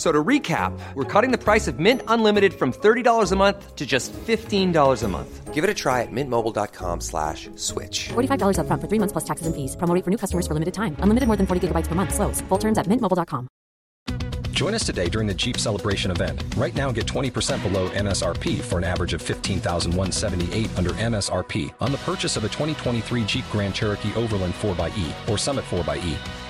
So to recap, we're cutting the price of Mint Unlimited from $30 a month to just $15 a month. Give it a try at mintmobile.com slash switch. $45 upfront for three months plus taxes and fees. Promo rate for new customers for limited time. Unlimited more than 40 gigabytes per month. Slows. Full terms at mintmobile.com. Join us today during the Jeep Celebration event. Right now, get 20% below MSRP for an average of 15178 under MSRP on the purchase of a 2023 Jeep Grand Cherokee Overland 4xE or Summit 4xE.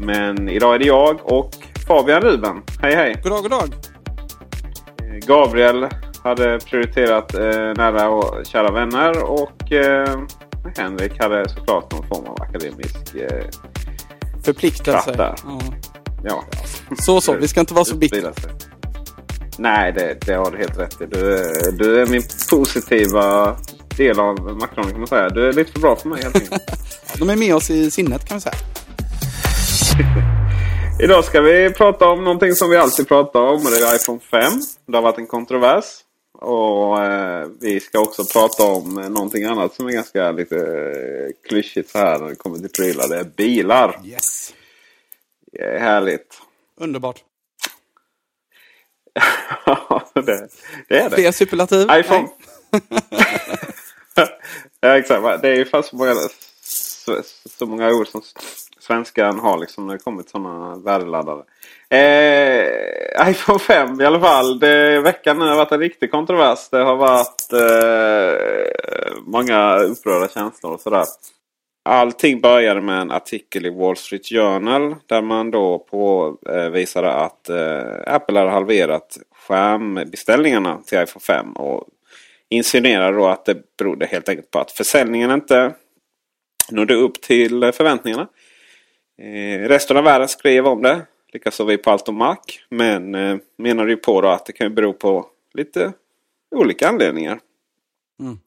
Men idag är det jag och Fabian Ruben. Hej hej! God dag, god dag! Eh, Gabriel hade prioriterat eh, nära och kära vänner och eh, Henrik hade såklart någon form av akademisk eh, Förpliktelse. Ja. ja, Så så, vi ska inte vara så bittra. Nej, det, det har du helt rätt i. Du, är- du är min positiva del av Macron kan man säga. Du är lite för bra för mig helt enkelt. De är med oss i sinnet kan vi säga. Idag ska vi prata om någonting som vi alltid pratar om och det är iPhone 5. Det har varit en kontrovers. Och eh, vi ska också prata om någonting annat som är ganska lite eh, klyschigt så här när det kommer till prylar. Det är bilar. Yes! Det är härligt. Underbart. Ja, det, det är det. Fler superlativ? iPhone. ja, exakt. Det är ju fast så många, så, så många ord som svenskan har liksom när det kommit sådana värdeladdare. Eh, iPhone 5 i alla fall. Det, veckan nu har varit en riktig kontrovers. Det har varit eh, många upprörda känslor och sådär. Allting började med en artikel i Wall Street Journal där man då påvisade att eh, Apple hade halverat skärmbeställningarna till iPhone 5. Och insinuerade då att det berodde helt enkelt på att försäljningen inte nådde upp till förväntningarna. Eh, resten av världen skrev om det. Likaså vi på Allt om Mac. Men eh, menade ju på då att det kan ju bero på lite olika anledningar. Mm.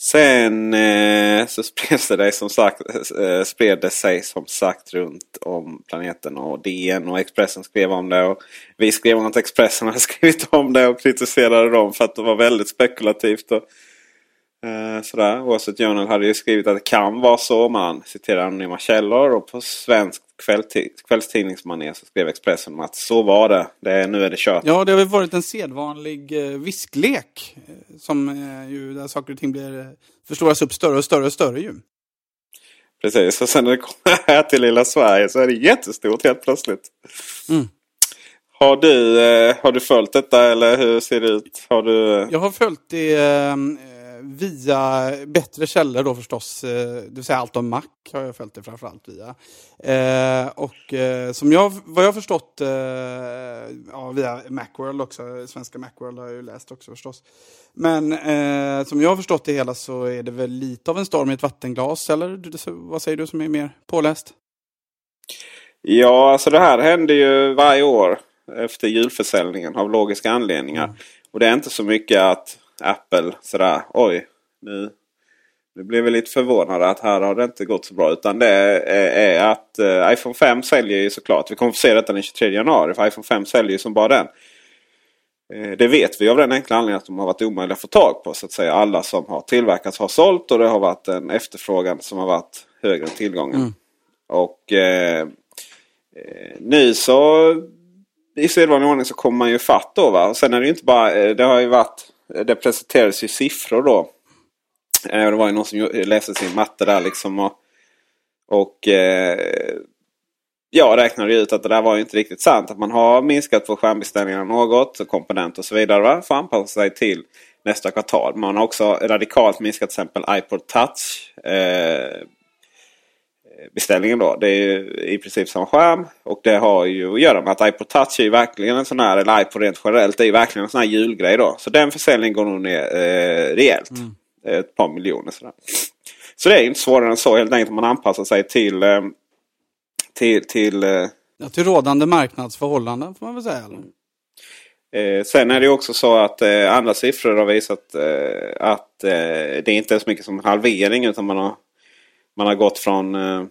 Sen eh, så spreds det, som sagt, eh, spred det sig som sagt runt om planeten. Och DN och Expressen skrev om det. Och vi skrev om att Expressen hade skrivit om det och kritiserade dem för att det var väldigt spekulativt. Och, eh, sådär. Street Journal hade ju skrivit att det kan vara så. Man citerar anonyma källor. Och på svensk kvällstidningsmanér så skrev Expressen att så var det. det är, nu är det kört. Ja, det har väl varit en sedvanlig eh, visklek. eh, Som eh, ju, där saker och ting blir, förstoras upp större och större och större ju. Precis, och sen när det kommer här till lilla Sverige så är det jättestort helt plötsligt. Mm. Har, du, har du följt detta eller hur ser det ut? Har du... Jag har följt det via bättre källor då förstås. Eh, det vill säga allt om Mac har jag följt det framförallt via. Eh, och eh, som jag, vad jag har förstått ja, via Macworld också. Svenska Macworld har jag ju läst också förstås. Men som jag har förstått det hela så är det väl lite av en storm i ett vattenglas. Eller vad säger du som är mer påläst? Ja, alltså det här händer ju varje år efter julförsäljningen av logiska anledningar. Mm. Och det är inte så mycket att Apple sådär oj nu, nu blev vi lite förvånade att här har det inte gått så bra. Utan det är, är att eh, iPhone 5 säljer ju såklart. Vi kommer få se detta den 23 januari. För iPhone 5 säljer ju som bara den. Eh, Det vet vi av den enkla anledningen att de har varit omöjliga att få tag på. Så att säga alla som har tillverkats har sålt och det har varit en efterfrågan som har varit högre än tillgången. Mm. Och eh, eh, nu så i sedvanlig ordning så kommer man ju fatt då. Va? Och sen är det ju inte bara, eh, det har ju varit, Eh, det presenterades ju siffror då. Eh, det var ju någon som läste sin matte där liksom. Och, och eh, jag räknade ut att det där var ju inte riktigt sant. Att man har minskat på skärmbeställningarna något, komponenter och så vidare. Va? För att anpassa sig till nästa kvartal. Man har också radikalt minskat till exempel iPod Touch. Eh, beställningen då. Det är ju i princip samma skärm. Och det har ju att göra med att iPod Touch är ju verkligen en sån här, eller iPod rent generellt, det är ju verkligen en sån här julgrej då. Så den försäljningen går nog ner eh, rejält. Mm. Ett par miljoner sådär. Så det är inte svårare än så helt enkelt. Man anpassar sig till... Eh, till, till, eh, ja, till rådande marknadsförhållanden får man väl säga. Eh, sen är det också så att eh, andra siffror har visat eh, att eh, det inte är så mycket som halvering utan man har, man har gått från eh,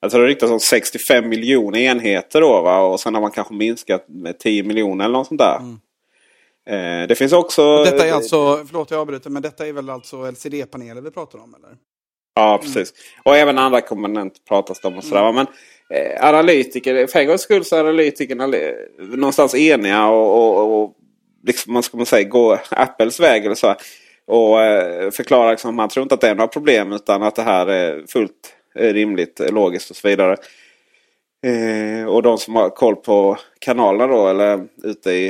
jag tror det riktas om 65 miljoner enheter då va? och sen har man kanske minskat med 10 miljoner eller något sånt där. Mm. Eh, det finns också... Och detta är alltså, förlåt jag avbryter, men detta är väl alltså LCD-paneler vi pratar om eller? Ja, precis. Mm. Och även andra komponenter pratas det om och sådär. Mm. Men eh, analytiker, för en gångs skull så är analytikerna någonstans eniga och, och, och liksom, man ska man säga, gå Apples väg eller så. Och eh, förklara liksom, man tror inte att det är några problem utan att det här är fullt rimligt, logiskt och så vidare. Eh, och de som har koll på kanalerna då eller ute i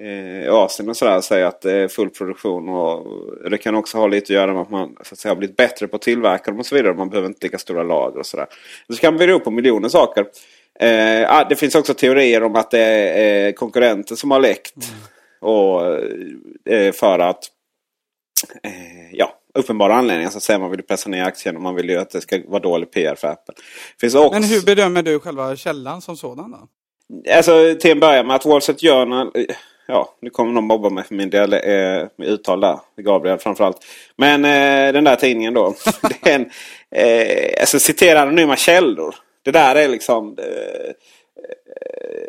eh, Asien och sådär säger att det är full produktion. Och det kan också ha lite att göra med att man så att säga, har blivit bättre på att tillverka dem och så vidare. Man behöver inte lika stora lager och sådär. Så kan bero på miljoner saker. Eh, ah, det finns också teorier om att det är konkurrenter som har läckt. Mm. Och, eh, för att eh, ja, uppenbara anledningar så säga. Man vill pressa ner aktien och man vill ju att det ska vara dålig PR för Apple. Finns också... Men hur bedömer du själva källan som sådan då? Alltså till en början med att Wall Street Journal... Ja, nu kommer någon mobba mig för min del eh, med uttal där. Gabriel framförallt. Men eh, den där tidningen då. den, eh, alltså citera anonyma källor. Det där är liksom... Eh,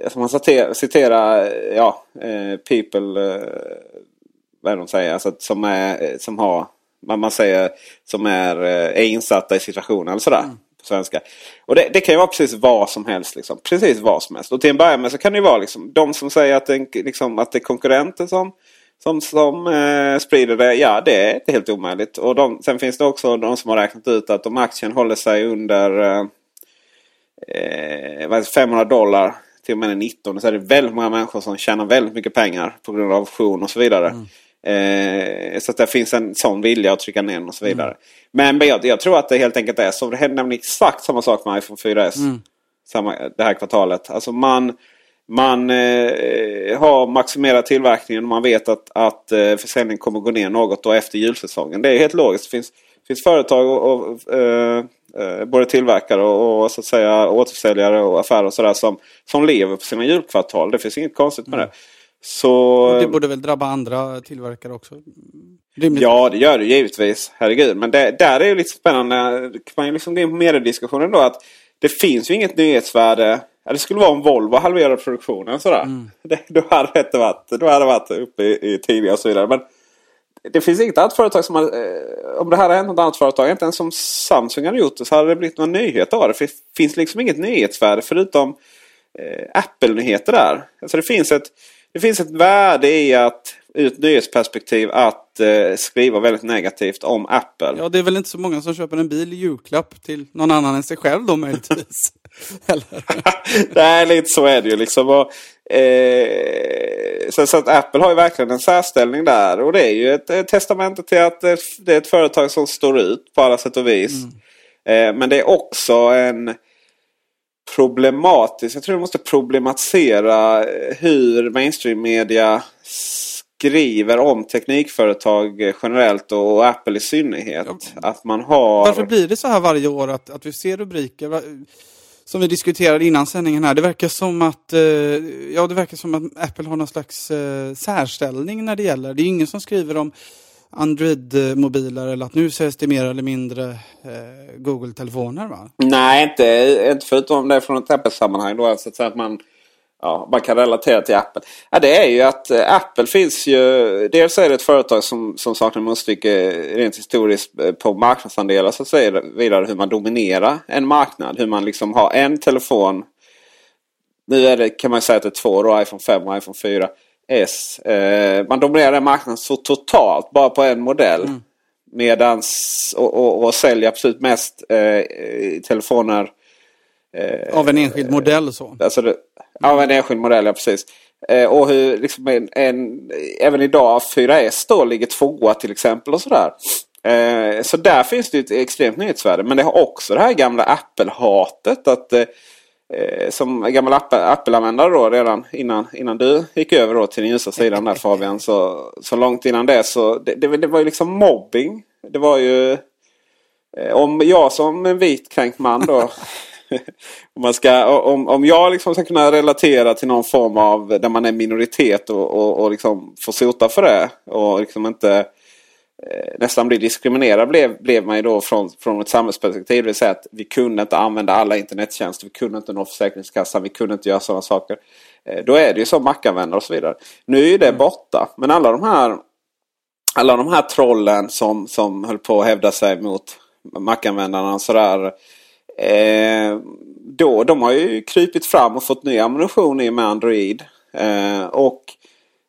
alltså man citerar, citera, ja, eh, people... Eh, vad är de säger? Alltså, som, är, som har man, man säger, som är, eh, är insatta i situationen. Eller sådär, mm. på svenska. Och det, det, kan ju vara precis vad som helst. Liksom. Precis vad som helst. Och till en början med så kan det ju vara liksom, de som säger att det, liksom, att det är konkurrenter som, som, som eh, sprider det. Ja, det är inte helt omöjligt. Och de, sen finns det också de som har räknat ut att om aktien håller sig under eh, 500 eh, dollar till och med 19 så är det väldigt många människor som tjänar väldigt mycket pengar på grund av option och så vidare. Mm. Eh, så att det finns en sån vilja att trycka ner och så vidare. Mm. Men, men jag, jag, tror att det helt enkelt är så. Det händer nämligen exakt samma sak med iPhone 4S. Mm. Samma, det här kvartalet. Alltså man man eh, har maximerat tillverkningen och man vet att, att eh, försäljningen kommer gå ner något då efter julsäsongen. Det är helt logiskt. Det finns, finns företag och, och eh, eh, både tillverkare och, och, så att säga återförsäljare och affärer och sådär som, som lever på sina julkvartal. Det finns inget konstigt med mm. det. Så... Det borde väl drabba andra tillverkare också? Rimligt. Ja, det gör det givetvis. Herregud. Men det, där är det lite spännande. Kan man ju liksom gå in på mediediskussionen då. Att det finns ju inget nyhetsvärde. Det skulle vara om Volvo halverade produktionen. Sådär. Mm. Det, då, hade det varit, då hade det varit uppe i, i tidningar och så vidare. Men det finns inget annat företag som har... Eh, om det här hade hänt något annat företag, inte ens som Samsung hade gjort det, så hade det blivit någon nyhet av det. För det finns liksom inget nyhetsvärde förutom eh, Apple-nyheter där. Alltså det finns ett det finns ett värde i att ur ett nyhetsperspektiv att eh, skriva väldigt negativt om Apple. Ja, det är väl inte så många som köper en bil i julklapp till någon annan än sig själv då möjligtvis. Nej, lite så är det ju liksom. Och, eh, så, så, att Apple har ju verkligen en särställning där. Och det är ju ett, ett testamente till att det, det, är ett företag som står ut på alla sätt och vis. Mm. Eh, men det är också en problematiskt. Jag tror vi måste problematisera hur mainstream media skriver om teknikföretag generellt och Apple i synnerhet. Ja. Att man har... Varför blir det så här varje år att, att vi ser rubriker? Som vi diskuterade innan sändningen här. Det verkar som att, eh, ja, det verkar som att Apple har någon slags eh, särställning när det gäller. Det är ingen som skriver om Android-mobiler eller att nu säljs det mer eller mindre eh, Google-telefoner va? Nej, inte, inte förutom det från ett Apple-sammanhang då. Alltså att man, ja, man kan relatera till Apple. Ja, det är ju att eh, Apple finns ju... Dels är det ett företag som, som saknar motstycke rent historiskt eh, på marknadsandelar så att säga. Vidare hur man dominerar en marknad. Hur man liksom har en telefon nu är det, kan man säga att det är två då, iPhone 5 och iPhone 4. 4S. Eh, man dominerar den marknaden så totalt bara på en modell. Mm. Medans, och, och, och säljer absolut mest eh, telefoner. Eh, av en enskild modell så? Alltså det, av en enskild modell, ja precis. Eh, och hur liksom en, en, även idag 4S då ligger tvåa till exempel och sådär. Eh, så där finns det ett extremt nyhetsvärde. Men det har också det här gamla Apple-hatet. att eh Eh, som gammal Apple-användare då redan innan, innan du gick över då till den ljusa sidan där Fabian. Så, så långt innan det så det, det, det var ju liksom mobbing. Det var ju eh, om jag som en vit kränkt man då. om, man ska, om, om jag liksom ska kunna relatera till någon form av där man är minoritet och, och, och liksom får sota för det. Och liksom inte nästan bli diskriminerad blev, blev man ju då från, från ett samhällsperspektiv. Det vill säga att vi kunde inte använda alla internettjänster. Vi kunde inte nå Försäkringskassan. Vi kunde inte göra sådana saker. Eh, då är det ju som Mac-användare och så vidare. Nu är ju det mm. borta. Men alla de här alla de här trollen som, som höll på att hävda sig mot Mac-användarna och sådär. Eh, då, de har ju krypit fram och fått ny ammunition i med Android. Eh, och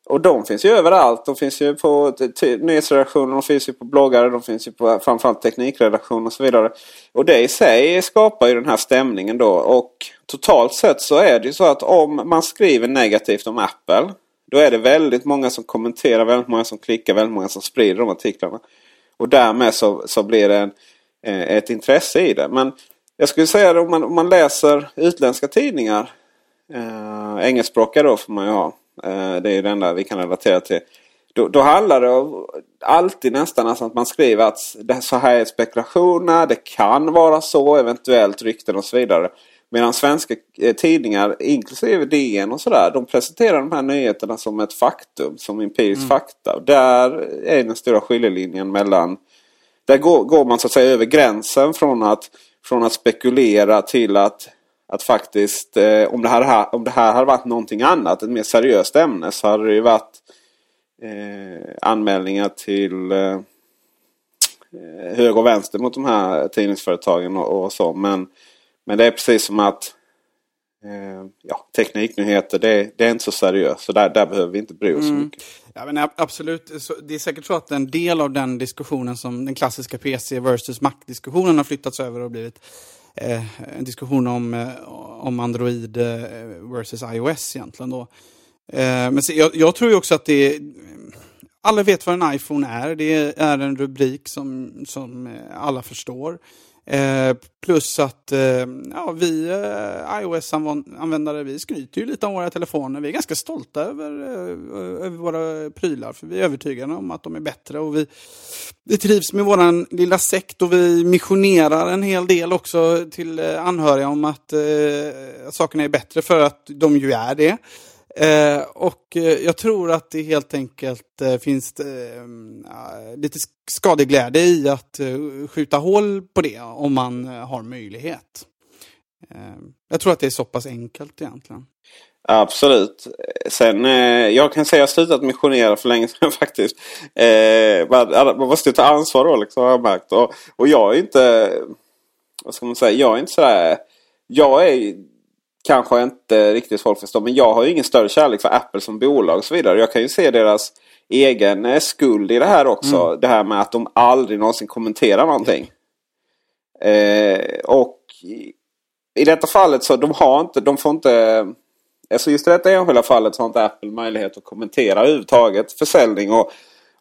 och de finns ju överallt. De finns ju på nyhetsredaktioner, de finns ju på bloggar, de finns ju på framförallt teknikredaktioner och så vidare. Och det i sig skapar ju den här stämningen då. Och totalt sett så är det ju så att om man skriver negativt om Apple. Då är det väldigt många som kommenterar, väldigt många som klickar, väldigt många som sprider de artiklarna. Och därmed så, så blir det en, eh, ett intresse i det. Men jag skulle säga att om man, om man läser utländska tidningar. Eh, engelskspråkiga då får man ju ha. Eh, det är det enda vi kan relatera till. Då, då handlar det alltid nästan alltså att man skriver att det, så här är spekulationer, det kan vara så, eventuellt rykten och så vidare. Medan svenska eh, tidningar, inklusive DN och sådär, de presenterar de här nyheterna som ett faktum, som empirisk mm. fakta. Och där är den stora skiljelinjen mellan... Där går, går man så att säga över gränsen från att, från att spekulera till att att faktiskt eh, om, det här, om det här hade varit någonting annat, ett mer seriöst ämne, så hade det ju varit eh, anmälningar till eh, höger och vänster mot de här tidningsföretagen och, och så. Men, men det är precis som att eh, ja, tekniknyheter, det, det, är inte så seriöst. Så där, där behöver vi inte bry oss mm. så mycket. Ja, men absolut, det är säkert så att en del av den diskussionen som den klassiska PC versus Mac-diskussionen har flyttats över och blivit Eh, en diskussion om, eh, om Android eh, versus iOS egentligen. Då. Men se, jag, jag, tror ju också att det är, alla vet vad en iPhone är. Det är en rubrik som, som alla förstår. Eh, plus att eh, ja, vi eh, iOS-användare vi skryter ju lite om våra telefoner. Vi är ganska stolta över, eh, över våra prylar för vi är övertygade om att de är bättre. Och vi, vi trivs med vår lilla sekt och vi missionerar en hel del också till eh, anhöriga om att eh, sakerna är bättre för att de ju är det. Eh, och eh, jag tror att det helt enkelt eh, finns eh, eh lite skadeglädje i att eh, skjuta hål på det om man eh, har möjlighet. Eh, jag tror att det är så pass enkelt egentligen. Absolut. Sen, eh, jag kan säga att jag har slutat missionera för länge sedan faktiskt. man, man måste ta ansvar då liksom, har jag märkt. Och, och jag är inte, vad ska man säga, jag är inte sådär, jag är kanske inte riktigt folk förstår. Men jag har ju ingen större kärlek för Apple som bolag och så vidare. Jag kan ju se deras egen eh, skuld i det här också. Mm. Det här med att de aldrig någonsin kommenterar någonting. Eh, och i detta fallet så de har inte, de får inte Alltså just i detta enskilda fallet så har inte Apple möjlighet att kommentera överhuvudtaget försäljning och,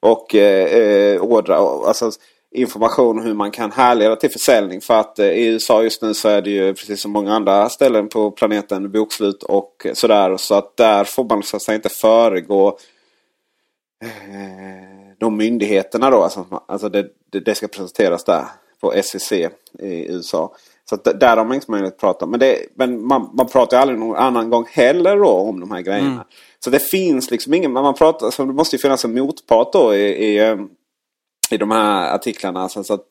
och eh, eh ordrar. Alltså, information om hur man kan härleda till försäljning. För att eh, i USA just nu så är det ju precis som många andra ställen på planeten bokslut och sådär. Så att där får man så att säga inte föregå eh, de myndigheterna då. Alltså, alltså det, det, ska presenteras där på SEC i USA. Så att där har man inte möjlighet att prata. Men, det, men man, man pratar aldrig någon annan gång heller då om de här grejerna. Mm. Så det finns liksom ingen, man pratar, alltså det måste ju finnas en motpart då i, i eh, i de här artiklarna. Så att,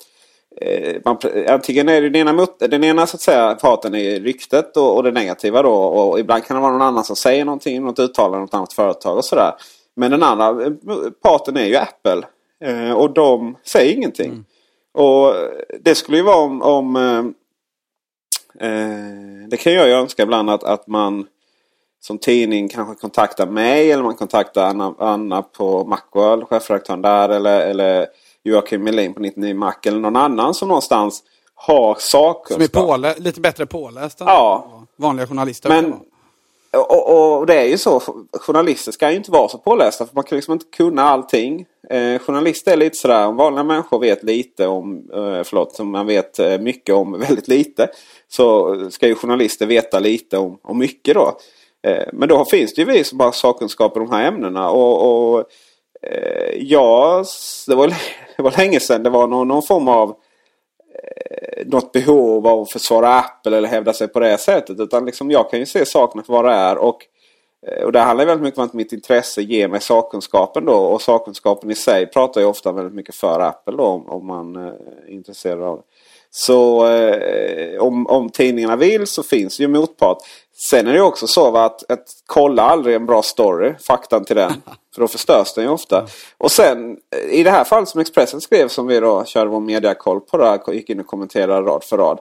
eh, man, antingen är det den ena, mot, den ena så att säga, parten i ryktet och, och det negativa då. Och ibland kan det vara någon annan som säger någonting, något uttalande, något annat företag och sådär. Men den andra eh, parten är ju Apple. Eh, och de säger ingenting. Mm. Och det skulle ju vara om... om eh det kan jag ju önska ibland att, att man som tidning kanske kontaktar mig eller man kontaktar Anna, Anna på Macworld, chefredaktören där. Eller, eller Joakim Melin på 99 Mac. Eller någon annan som någonstans har sakkunskap. Som är pålä lite bättre påläst än Ja. vanliga journalister. Men, och, och det är ju så. Journalister ska ju inte vara så pålästa. För man kan liksom inte kunna allting. Eh, journalister är lite sådär. Om vanliga människor vet lite om. Eh, förlåt. Om man vet eh, mycket om väldigt lite. Så ska ju journalister veta lite om, om mycket då. Eh, men då finns det ju vi som har sakkunskap i de här ämnena. Och, och Eh, ja, det var, det var länge sedan det var någon, någon form av eh, något behov av att försvara Apple eller hävda sig på det sättet. Utan liksom jag kan ju se sakerna för vad det är. Och, eh, och det handlar väldigt mycket om att mitt intresse ger mig sakkunskapen då. Och sakkunskapen i sig pratar ju ofta väldigt mycket för Apple då om, om man eh, är intresserad av det. Så eh, om, om tidningarna vill så finns ju motpart. Sen är det också så va, att, att kolla aldrig en bra story, faktan till den. För då förstörs den ju ofta. Och sen eh, i det här fallet som Expressen skrev som vi då körde vår mediakoll på där, gick in och kommenterade rad för rad.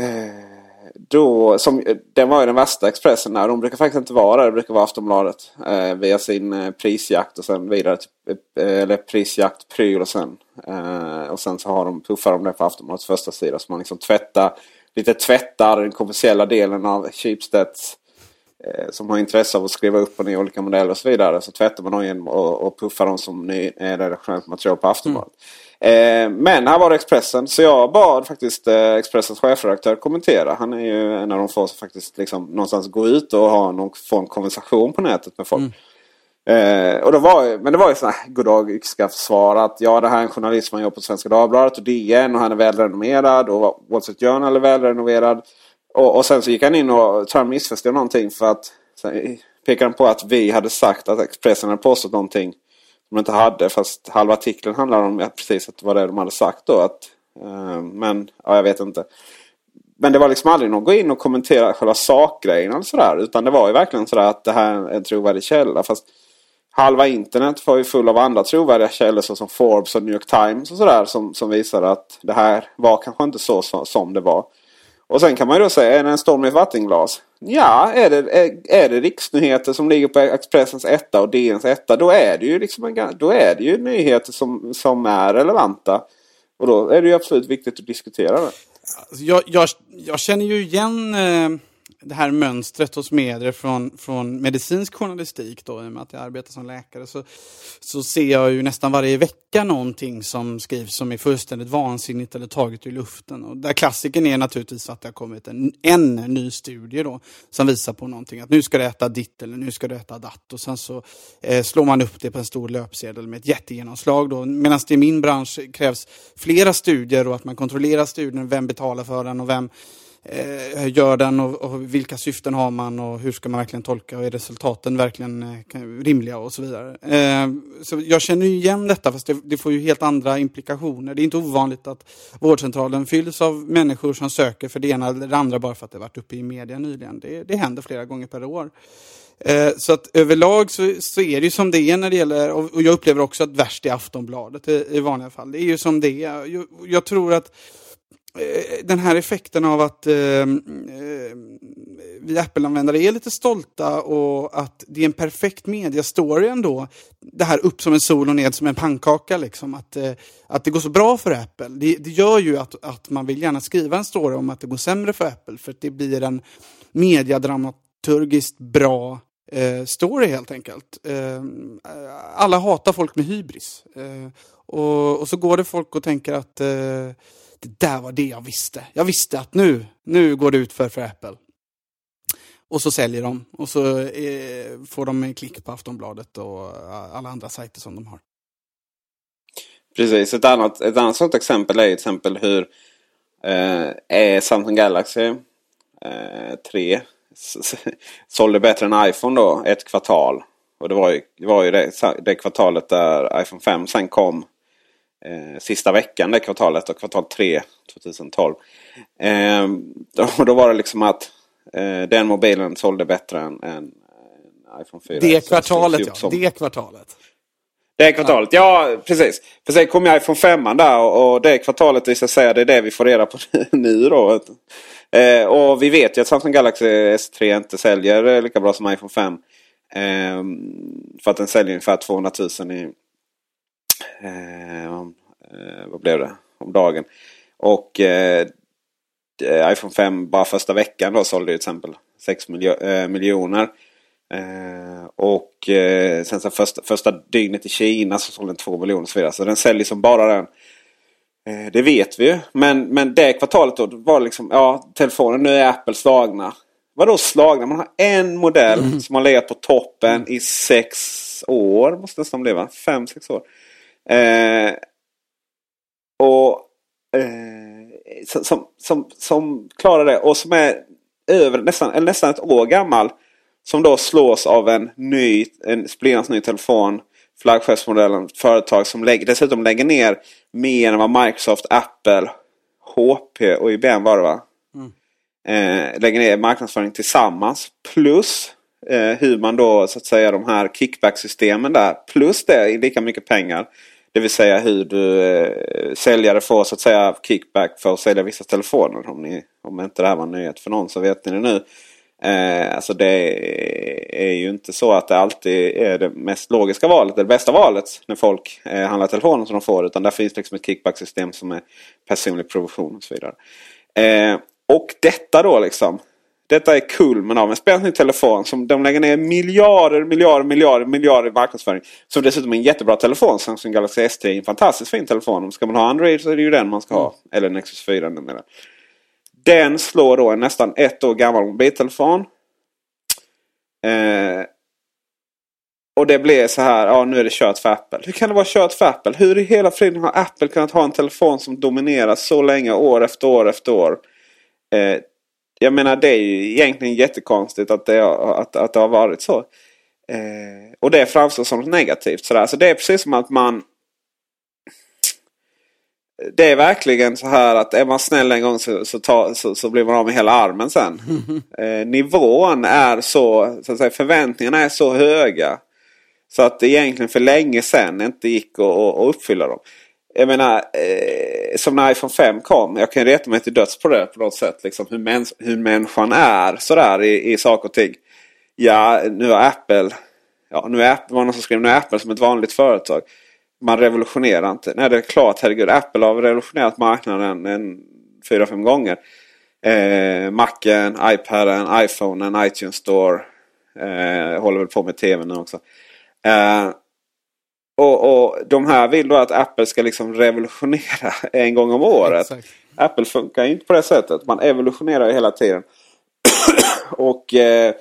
Eh, då, som, eh, den var ju den värsta Expressen där. De brukar faktiskt inte vara där. Det brukar vara Aftonbladet. Eh, via sin eh, prisjakt och sen vidare till eh, eller prisjakt, pryl och sen. Eh, och sen så har de, puffar de det på Aftonbladets första sida. Så man liksom tvättar, lite tvättar den kommersiella delen av Schibsteds. Eh, som har intresse av att skriva upp och ner olika modeller och så vidare. Så tvättar man dem genom och, och puffar dem som ny, eh, redaktionellt material på Aftonbladet. Eh, men här var det Expressen. Så jag bad faktiskt eh, Expressens chefredaktör kommentera. Han är ju en av de få som faktiskt liksom, någonstans går ut och har någon, en konversation på nätet med folk. Eh, och då var, men det var ju sådana här goddag yxskaft-svar att ja det här är en journalist som jobbar på Svenska Dagbladet och DN och han är välrenommerad och Wall Street Journal är välrenommerad. Och, och sen så gick han in och tror han missförstod någonting för att sen pekade han på att vi hade sagt att Expressen hade påstått någonting som de inte hade. Fast halva artikeln handlade om precis att det var det de hade sagt då. Att, eh, men ja, jag vet inte. Men det var liksom aldrig någon gå in och kommentera själva sakgrejen eller sådär. Utan det var ju verkligen sådär att det här är en trovärdig källa. Fast halva internet var ju full av andra trovärdiga källor såsom Forbes och New York Times och sådär. Som, som visar att det här var kanske inte så, så som det var. Och sen kan man ju då säga, är det en storm i ett vattenglas? Ja, är det, är, är det riksnyheter som ligger på Expressens etta och DNs etta. Då är det ju, liksom en, då är det ju nyheter som, som är relevanta. Och då är det ju absolut viktigt att diskutera det. Jag, jag, jag känner ju igen eh, det här mönstret hos medier från, från medicinsk journalistik. Då, I och med att jag arbetar som läkare så, så ser jag ju nästan varje vecka någonting som skrivs som är fullständigt vansinnigt eller taget ur luften. Och där klassiken är naturligtvis att det har kommit en, en ny studie då, som visar på någonting. Att nu ska du äta ditt eller nu ska du äta datt. Och sen så eh, slår man upp det på en stor löpsedel med ett jättegenomslag. Medan det i min bransch krävs flera studier och att man kontrollerar studien, vem betalar för den och vem eh, gör den och, och, vilka syften har man och hur ska man verkligen tolka och är resultaten verkligen eh, rimliga och så vidare. Eh, så jag känner ju igen detta fast det, det, får ju helt andra implikationer. Det är inte ovanligt att vårdcentralen fylls av människor som söker för det ena eller det andra bara för att det varit uppe i media nyligen. Det, det händer flera gånger per år. Eh, så att överlag så, så, är det ju som det är när det gäller, och jag upplever också att värst är Aftonbladet i, i vanliga fall. Det är ju som det är. Jag, jag tror att Eh, Eh, den här effekten av att eh, eh, vi Apple-användare är lite stolta och att det är en perfekt mediastory ändå. Det här upp som en sol och ned som en pannkaka. Liksom. Att, eh, att det går så bra för Apple. Det, det, gör ju att, att man vill gärna skriva en story om att det går sämre för Apple. För att det blir en mediadramaturgiskt bra eh, story helt enkelt. Eh, alla hatar folk med hybris. Eh, och, och, så går det folk och tänker att det där var det jag visste. Jag visste att nu, nu går det ut för, för Apple. Och så säljer de och så eh, får de en klick på Aftonbladet och eh, alla andra sajter som de har. Precis, ett annat, ett annat sånt exempel är exempel hur eh, är Samsung Galaxy eh, 3 sålde bättre än iPhone då ett kvartal. Och det var ju, det, var ju det, det kvartalet där iPhone 5 sen kom eh, sista veckan det kvartalet och kvartal 3 2012. Eh, då, då, var det liksom att eh, den mobilen sålde bättre än, än iPhone 4. Det kvartalet ja, det kvartalet. Det kvartalet, ja precis. För sen kom jag ifrån femman där och, och det kvartalet visar sig att det är det vi får reda på nu då. Eh, och vi vet ju att Samsung Galaxy S3 inte säljer lika bra som iPhone 5. Eh, för att den säljer ungefär 200 000 i... Eh, eh, vad blev det? Om dagen. Och eh, iPhone 5 bara första veckan då sålde till exempel 6 miljo miljoner. Eh, och eh, sen så första, första dygnet i Kina så sålde den 2 miljoner och så vidare. Så den säljer som bara den. Eh, det vet vi ju. Men, men det kvartalet då var liksom, ja telefonen, nu är Apple slagna. Vadå slagna? Man har en modell mm. som har legat på toppen i sex år. Måste nästan bli va? Fem, sex år. Eh, och eh, som, som, som klarar det och som är över nästan, nästan ett år gammal. Som då slås av en ny, en splittrans ny telefon. Flaggskeppsmodellen. Företag som lägger, dessutom lägger ner mer än vad Microsoft, Apple, HP och IBM var det va? Mm. Eh, lägger ner marknadsföring tillsammans. Plus eh, hur man då så att säga de här kickback-systemen där. Plus det är lika mycket pengar. Det vill säga hur du eh, säljare får så att säga kickback för att sälja vissa telefoner. Om, ni, om inte det här var en nyhet för någon så vet ni det nu. Eh, alltså det är ju inte så att det alltid är det mest logiska valet, det bästa valet när folk eh, handlar telefonen som de får. Utan där finns liksom ett kickbacksystem som är personlig provision och så vidare. Eh, och detta då liksom. Detta är kulmen av en spelning telefon som de lägger ner miljarder, miljarder, miljarder, miljarder i marknadsföring. Som dessutom är en jättebra telefon. Samsung Galaxy S3 är en fantastiskt fin telefon. Ska man ha Android så är det ju den man ska ha. Eller Nexus 4 numera. Den slår då en nästan ett år gammal mobiltelefon. Eh, och det blir så här, ja nu är det kört för Apple. Hur kan det vara kört för Apple? Hur i hela friden har Apple kunnat ha en telefon som dominerar så länge år efter år efter år? Eh, jag menar det är ju egentligen jättekonstigt att det, att, att det har varit så. Eh, och det framstår som negativt. Så, så det är precis som att man det är verkligen så här att är man snäll en gång så, så, ta, så, så blir man av med hela armen sen. Eh, nivån är så, så att säga, förväntningarna är så höga. Så att det egentligen för länge sedan inte gick att, att uppfylla dem. Jag menar, eh, som när iPhone 5 kom. Jag kan reta mig till döds på det på något sätt. Liksom, hur, mäns hur människan är sådär i, i saker och ting. Ja, nu har Apple... Ja, nu är Apple, var någon som skrev nu är Apple som ett vanligt företag man revolutionerar inte. Nej det är klart, herregud. Apple har revolutionerat marknaden en fyra, fem gånger. Eh, Macen, iPaden, iPhonen, iTunes Store. Eh, håller väl på med TV nu också. Eh, och, och de här vill då att Apple ska liksom revolutionera en gång om året. Exakt. Apple funkar inte på det sättet. Man evolutionerar hela tiden. och eh,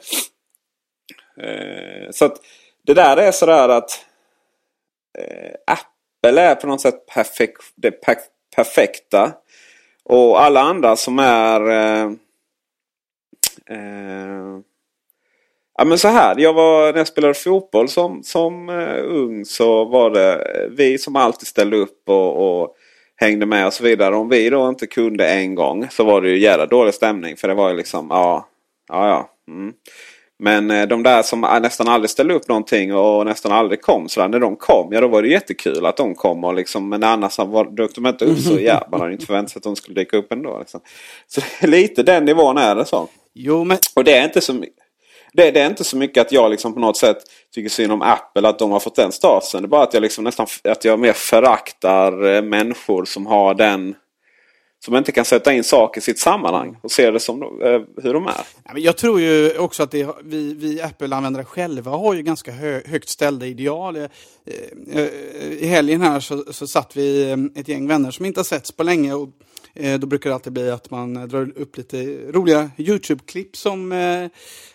eh, Så att det där är sådär att eh, Apple är på något sätt perfek det per perfekta. Och alla andra som är... Eh, eh, ja men så här. Jag var, när jag spelade fotboll som, som uh, ung så var det vi som alltid ställde upp och, och, hängde med och så vidare. Om vi då inte kunde en gång så var det ju jävla dålig stämning. För det var ju liksom ja, ja, ja. Mm. Men eh, de där som nästan aldrig ställde upp någonting och nästan aldrig kom. Så när de kom, ja då var det jättekul att de kom. Och liksom, men annars var, dök de inte upp så ja, man hade inte förväntat sig att de skulle dyka upp ändå. Liksom. Så lite den nivån är det så. Jo, men... Och det är inte så det, det, är inte så mycket att jag liksom på något sätt tycker synd om Apple att de har fått den statusen. Det är bara att jag liksom nästan att jag mer föraktar eh, människor som har den som inte kan sätta in saker i sitt sammanhang och se det som eh, hur de är. Jag tror ju också att det, vi, vi Apple-användare själva har ju ganska hö, högt ställda ideal. Eh, I helgen här så, så satt vi ett gäng vänner som inte har setts på länge. Och, då brukar det alltid bli att man drar upp lite roliga YouTube-klipp som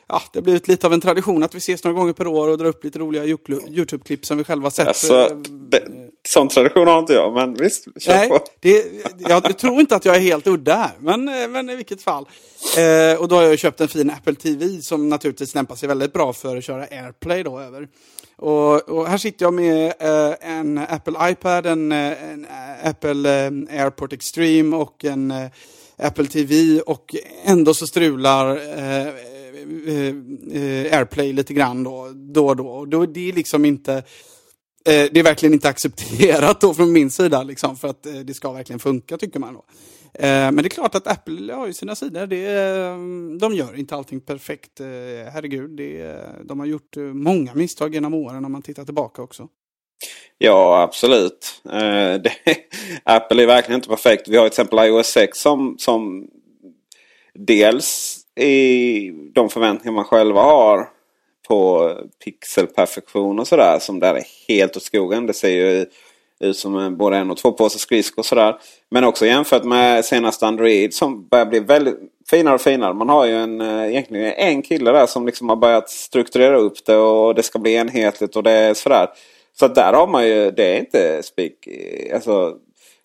ja, det har blivit lite av en tradition att vi ses några gånger per år och drar upp lite roliga YouTube-klipp som vi själva sett. Alltså, det, sån tradition har inte jag, men visst, kör Nej, på. Det, jag tror inte att jag är helt udda här, men, men i vilket fall. Eh, och då har jag köpt en fin Apple TV som naturligtvis lämpar sig väldigt bra för att köra AirPlay då över. Och, och här sitter jag med eh, en Apple iPad, en, en Apple eh, AirPort Extreme och en eh, Apple TV och ändå så strular eh, eh, eh, AirPlay lite grann då, då och då. då. Det är liksom inte Eh, det är verkligen inte accepterat då från min sida liksom, för att eh, det ska verkligen funka tycker man. Då. Eh, men det är klart att Apple har ju sina sidor. Det, eh, de gör inte allting perfekt. Eh, herregud, det, eh, de har gjort många misstag genom åren om man tittar tillbaka också. Ja, absolut. Eh, det, Apple är verkligen inte perfekt. Vi har till exempel iOS 6 som, som dels i de förväntningar man själva har på pixelperfektion och sådär som där är helt åt skogen. Det ser ju ut som både en och två påsar skridskor och sådär. Men också jämfört med senaste Android som börjar bli väldigt finare och finare. Man har ju en, eh, egentligen en kille där som liksom har börjat strukturera upp det och det ska bli enhetligt och det är sådär. Så där har man ju, det är inte spik, alltså,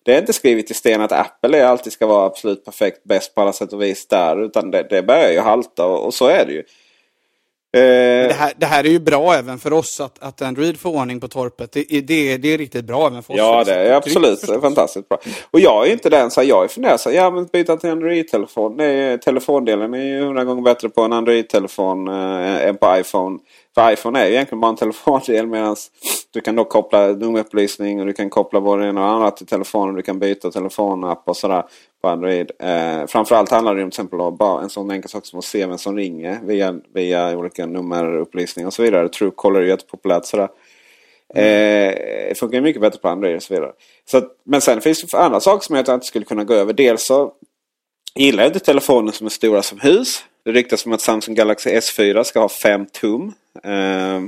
det är inte skrivet i sten att Apple alltid ska vara absolut perfekt bäst på alla sätt och vis där. Utan det, det börjar ju halta och, och så är det ju. Eh, det, här, det här är ju bra även för oss att, att Android får ordning på torpet. Det, det, det är riktigt bra även för oss. Ja, det är absolut det är fantastiskt bra. Och jag är inte den så jag är fundersam. Ja, men byta till Android-telefon. telefondelen är ju hundra gånger bättre på en Android-telefon äh, än på iPhone. För iPhone är ju egentligen bara en telefondel medan du kan då koppla nummerupplysning och du kan koppla både det ena och andra till telefonen. Du kan byta telefonapp och sådär på Android. Eh, framförallt handlar det om till exempel bara en sån enkel sak som att se vem som ringer via, via olika nummerupplysningar och så vidare. Truecaller är ju jättepopulärt sådär. Eh, det funkar mycket bättre på Android och så vidare. Så att, men sen finns det andra saker som jag inte skulle kunna gå över. Dels så gillar jag inte telefoner som är stora som hus. Det ryktas om att Samsung Galaxy S4 ska ha 5 tum. Eh,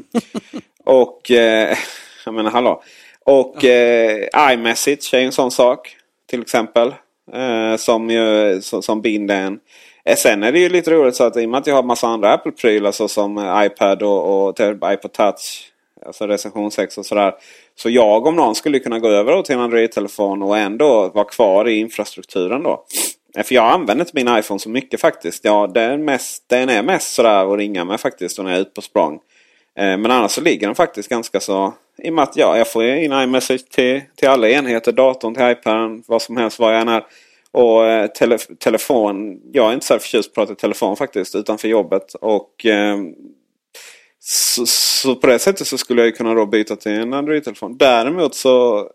och eh, jag menar hallå. Och eh, iMessage är en sån sak. Till exempel. Eh, som, ju, som, som binder en. Eh, sen är det ju lite roligt så att i och med att jag har massa andra Apple-prylar så som eh, iPad och, och iPod Touch. Alltså recension 6 och sådär. Så jag om någon skulle kunna gå över till en Android-telefon och ändå vara kvar i infrastrukturen då. För jag använder inte min iPhone så mycket faktiskt. Ja, den, mest, den är mest sådär att ringa med faktiskt när jag är ute på språng. Eh, men annars så ligger den faktiskt ganska så... I och med att ja, jag får in iMessage till, till alla enheter. Datorn till iPaden, vad som helst, var jag än är. Och eh, tele telefon. Jag är inte så förtjust att prata i telefon faktiskt utanför jobbet. Och eh, så, så, på det sättet så skulle jag kunna då byta till en Android-telefon. Däremot så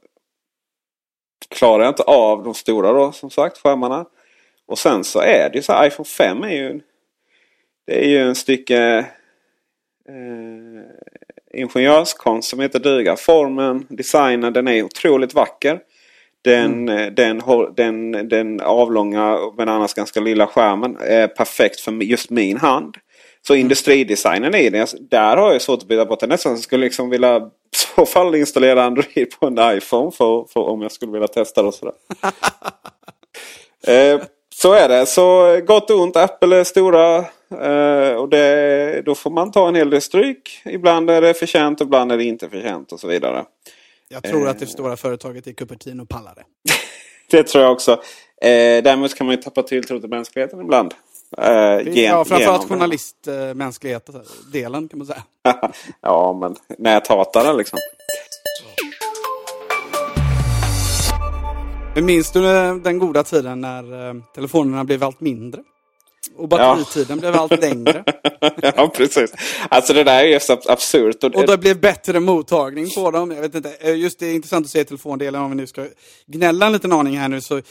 klarar jag inte av de stora då som sagt skärmarna. Och sen så är det ju så här, iPhone 5 är ju Det är ju en stycke eh, ingenjörskonst som heter duga. Formen, designen, den är otroligt vacker. Den, mm. den, den, den avlånga men annars ganska lilla skärmen är perfekt för just min hand. Så mm. industridesignen i den, där har jag svårt att byta bort den. Nästan skulle liksom vilja i så fall installera Android på en iPhone för, för om jag skulle vilja testa det. Och sådär. eh, så är det. Så gott och ont. Apple är stora. Eh, och det, då får man ta en hel del stryk. Ibland är det förtjänt, ibland är det inte förtjänt och så vidare. Jag tror att det stora företaget i Cupertino pallar det. det tror jag också. Eh, däremot kan man ju tappa tilltro till mänskligheten ibland. Eh, gen, ja, framförallt journalistmänsklighet-delen kan man säga. ja, men näthatare liksom. Minns du den goda tiden när eh, telefonerna blev allt mindre? Och batteritiden ja. blev allt längre. ja, precis. Alltså det där är ju så absurt. Och, och det blev bättre mottagning på dem. Jag vet inte. Eh, just det är intressant att se telefondelen om vi nu ska gnälla en liten aning här nu. Så,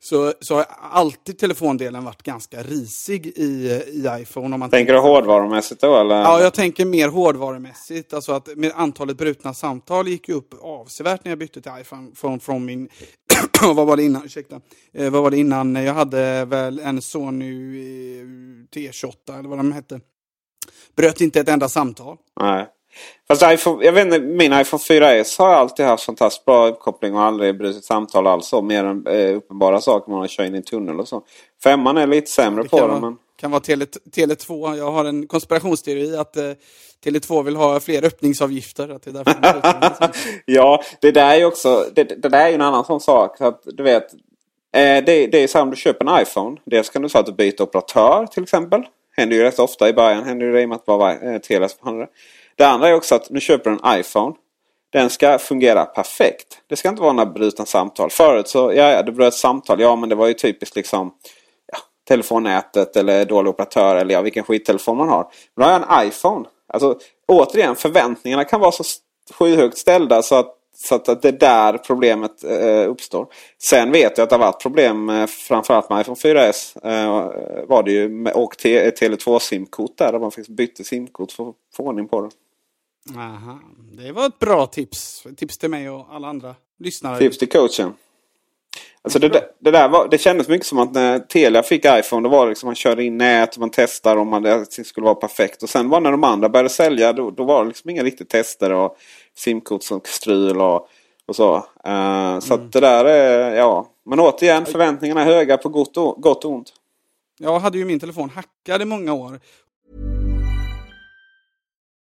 så, så har alltid telefondelen varit ganska risig i, i iPhone. Om man tänker du hårdvarumässigt då? Eller? Ja, jag tänker mer hårdvarumässigt. Alltså att med antalet brutna samtal gick ju upp avsevärt när jag bytte till iPhone från, från min vad var det innan? Ursäkta. Eh, vad var det innan? Jag hade väl en Sony eh, T28 eller vad de hette. Bröt inte ett enda samtal. Nej. Fast iPhone, jag vet inte, min iPhone 4S har alltid haft fantastiskt bra uppkoppling och aldrig brutit samtal alls. Mer än eh, uppenbara saker man har kört in i en tunnel och så. Femman är lite sämre på det. Men kan vara Tele, Tele 2. Jag har en konspirationsteori att eh, Tele2 vill ha fler öppningsavgifter. Att det är därför ja, det där är också det, det där är ju en annan sån sak. Att, du vet, eh, det, det är så om du köper en iPhone. Dels kan du säga att du byter operatör till exempel. Händer ju rätt ofta i början. Händer ju det i och med att bara eh, Telia behandlar det. Andra är också att nu köper du en iPhone. Den ska fungera perfekt. Det ska inte vara några brutna samtal. Förut så, ja, ja det bröt samtal. Ja, men det var ju typiskt liksom telefonnätet eller dålig operatör eller ja, vilken skittelefon man har. Men då har jag en iPhone. Alltså återigen, förväntningarna kan vara så skyhögt ställda så att, så att det är där problemet eh, uppstår. Sen vet jag att det har varit problem med framförallt med iPhone 4S. Eh, var det ju med, och te, Tele2 simkort där. Där man faktiskt bytte simkort för att få ordning på det. Aha. Det var ett bra tips. Tips till mig och alla andra lyssnare. Tips till coachen. Alltså det, där- det, där var, det kändes mycket som att när Telia fick iPhone. Då var det liksom man körde in nät och man testar om man, det skulle vara perfekt. Och sen var när de andra började sälja. Då, då var det liksom inga riktigt tester och simkort som strul och, och så. Eh, så att det där är, ja. Men återigen förväntningarna är höga på gott och, gott och ont. Jag hade ju min telefon hackad i många år.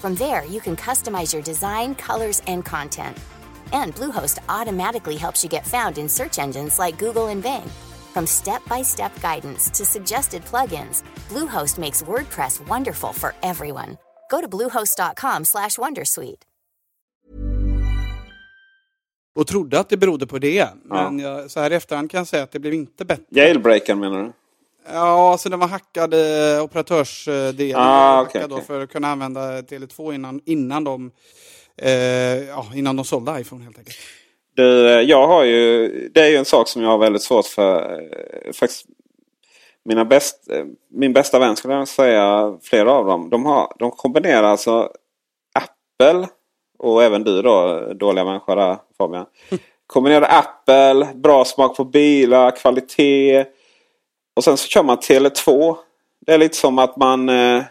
From there, you can customize your design, colors, and content. And Bluehost automatically helps you get found in search engines like Google and Bing. From step-by-step guidance to suggested plugins, Bluehost makes WordPress wonderful for everyone. Go to bluehost.com/wondersuite. Och trodde att det berodde på det. Men jag, så här i efterhand kan jag säga att det blev inte bättre. Jailbreaken menar du? Ja, alltså den var hackad eh, operatörsdelen. Ah, var okej, hackad då okej. för att kunna använda Tele2 innan, innan, de, eh, ja, innan de sålde iPhone helt enkelt. Du, eh, jag har ju, det är ju en sak som jag har väldigt svårt för. eh, Faktiskt, mina bäst, eh, min bästa vän skulle jag säga, flera av dem. De, har, de kombinerar alltså Apple och även du då, dåliga människa där Fabian. Kombinerar Apple, bra smak på bilar, kvalitet. Och sen så kör man Tele2. Det är lite som att man, eh,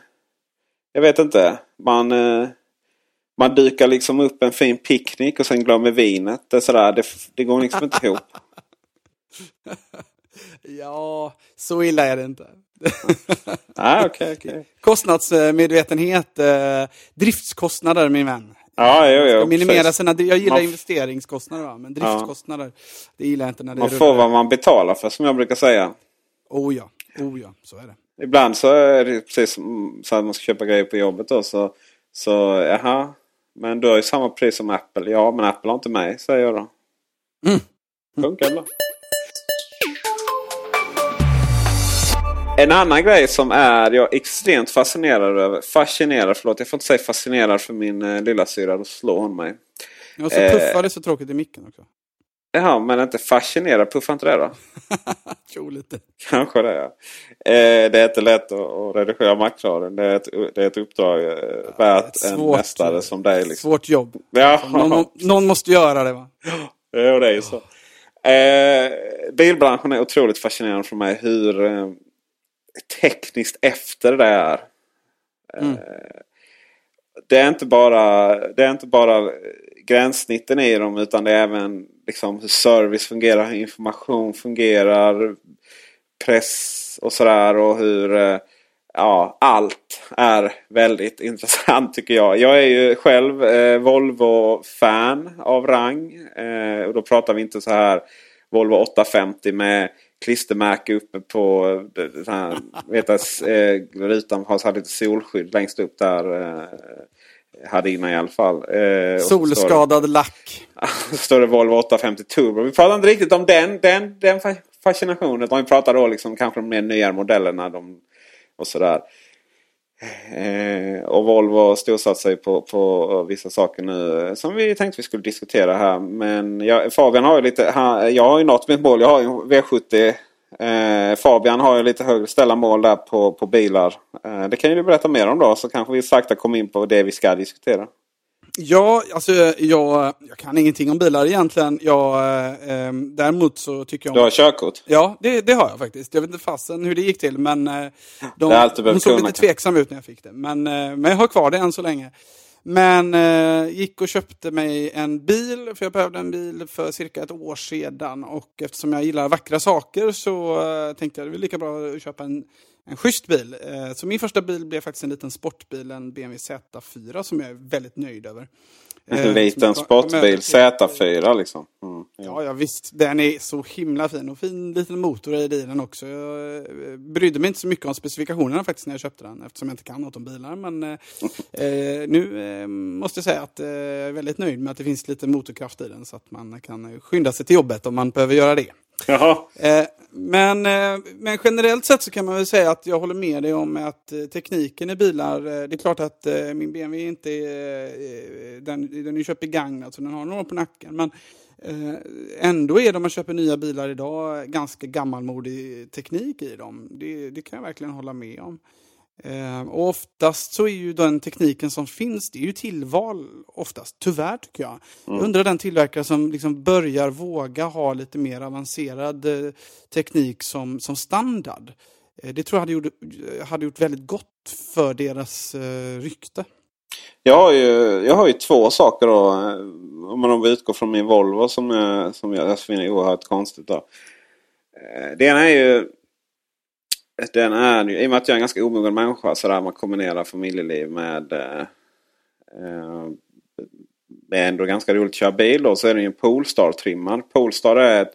jag vet inte, man eh, man dykar liksom upp en fin picknick och sen glömmer vinet. Det, är sådär, det, det går liksom inte ihop. Ja, så illa är det inte. Nej, okej, okej. Kostnadsmedvetenhet, eh, driftskostnader min vän. Ja, jo, jo, minimera precis. sina, jag gillar Man- investeringskostnader men driftskostnader, det gillar jag inte när det Man rullar. får vad man betalar för som jag brukar säga. Oh ja, oh ja, så är det. Ibland så är det precis som så att man ska köpa grejer på jobbet då. Så, så jaha. Men du har ju samma pris som Apple. Ja, men Apple har inte mig, säger jag då. Mm. Funkar bra. En annan grej som är jag extremt fascinerad över. Fascinerad, förlåt. Jag får inte säga fascinerad för min eh, lilla syra Då slår hon mig. Och så Eh. puffar det så tråkigt i micken också. Jaha, men inte fascinerad. Puffar inte det då? Jo, lite. Kanske det ja. Eh, det är inte lätt att, att redigera Macradion. Det, är ett- det är ett uppdrag eh, värt ett en svårt- mästare som dig. Liksom. Svårt jobb. Ja, Någon, någon måste göra det va? ja, det är ju så. Eh, bilbranschen är otroligt fascinerande för mig. Hur eh, tekniskt efter det är. Eh, det, är inte bara, det är inte bara gränssnitten i dem utan det är även liksom, hur service fungerar, hur information fungerar, press och sådär. Och hur eh, ja, allt är väldigt intressant tycker jag. Jag är ju själv eh, Volvo-fan av rang. Eh, och då pratar vi inte så här Volvo 850 med klistermärke uppe på eh, den här, vet jag, eh, rutan har så här lite solskydd längst upp där. Eh, hade innan i alla fall. Eh, Solskadad lack så står det Volvo 850 Turbo. Vi pratar inte riktigt om den, den, den fascinationen. Vi pratar då liksom kanske de mer nyare modellerna. De, och sådär. Eh, och Volvo storsatsar ju på, på vissa saker nu eh, som vi tänkte vi skulle diskutera här. Men jag, Fabian har ju lite, han, jag har ju nått mitt mål. Jag har ju V70. Eh, Fabian har ju lite högre ställa mål där på, på bilar. Eh, det kan ju du berätta mer om då så kanske vi sakta kommer in på det vi ska diskutera. Ja, alltså jag, jag kan ingenting om bilar egentligen. Jag, eh, ehm, däremot så tycker jag Du om... har körkort? Ja, det, det har jag faktiskt. Jag vet inte fasen hur det gick till, men eh, de, Det är allt du de såg lite tveksam ut när jag fick det. Men, eh, men jag har kvar det än så länge. Men eh, gick och köpte mig en bil, för jag behövde en bil för cirka ett år sedan. Och eftersom jag gillar vackra saker så eh, tänkte jag det var lika bra att köpa en, en schysst bil. Eh, så min första bil blev faktiskt en liten sportbil, en BMW Z4 som jag är väldigt nöjd över. En Eh, liten sportbil, Z4 liksom. Mm. Ja, ja, visst. Den är så himla fin och fin liten motor i den också. Jag eh, brydde mig inte så mycket om specifikationerna faktiskt när jag köpte den eftersom jag inte kan något om bilar. Men eh, nu eh, måste jag säga att eh, jag är väldigt nöjd med att det finns lite motorkraft i den så att man kan skynda sig till jobbet om man behöver göra det. Jaha. Eh, men, eh, men generellt sett så kan man väl säga att jag håller med dig om att eh, tekniken i bilar, det är klart att min BMW inte är, den, den är köpt begagnad så alltså den har några på nacken. Men ändå är det, om man köper nya bilar idag ganska gammalmodig teknik i dem. Det, det kan jag verkligen hålla med om. Eh, och oftast så är ju den tekniken som finns, det är ju tillval oftast, tyvärr tycker jag. Jag undrar den tillverkare som liksom börjar våga ha lite mer avancerad eh, teknik som, som standard. Eh, det tror jag hade gjort, hade gjort väldigt gott för deras eh, rykte. Jag har, ju, jag har ju två saker då. Om man utgår från min Volvo som, jag- som jag finner oerhört konstigt. Då. Det ena är ju... Den är, ju- I och med att jag är en ganska omogen människa så där man kombinerar familjeliv med... Eh, eh det är ändå ganska roligt att köra bil och Så är den ju Polestar-trimmad. Polestar är ett,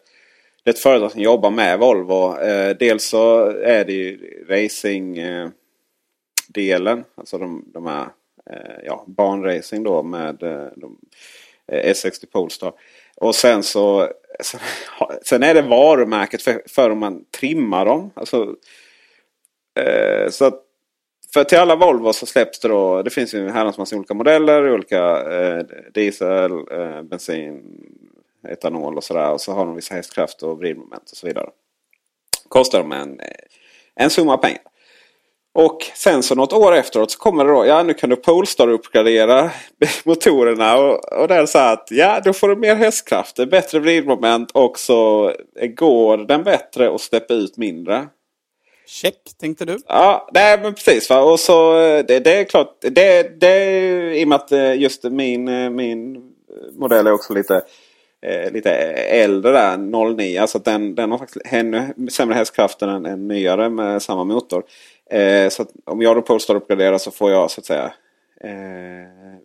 det är ett företag som jobbar med Volvo. Eh, dels så är det ju racing... Eh. Alltså de, de här eh, ja, banracing då med eh, de, eh, S60 Polestar. Och sen så sen, sen är det varumärket för, för om man trimmar dem. Alltså, eh, så att, för till alla Volvo så släpps det då. Det finns ju en herrans massa olika modeller. Olika eh, diesel, eh, bensin, etanol och sådär. Och så har de vissa hästkraft och vridmoment och så vidare. Kostar de en, eh, en summa pengar. Och sen så något år efteråt så kommer det då. Ja nu kan du Polestar uppgradera motorerna. Och, och där är så att ja då får du mer hästkrafter, bättre vridmoment och så går den bättre och släpper ut mindre. Check, tänkte du? Ja, nej men precis. Va? Och så eh, det, det är klart. Det, det, I och med att eh, just min, eh, min modell är också lite, lite äldre där. 09. Så att den, den har faktiskt ännu sämre hästkrafter än en nyare med samma motor. Eh, så att om jag då Polestar uppgraderar så får jag så att säga eh,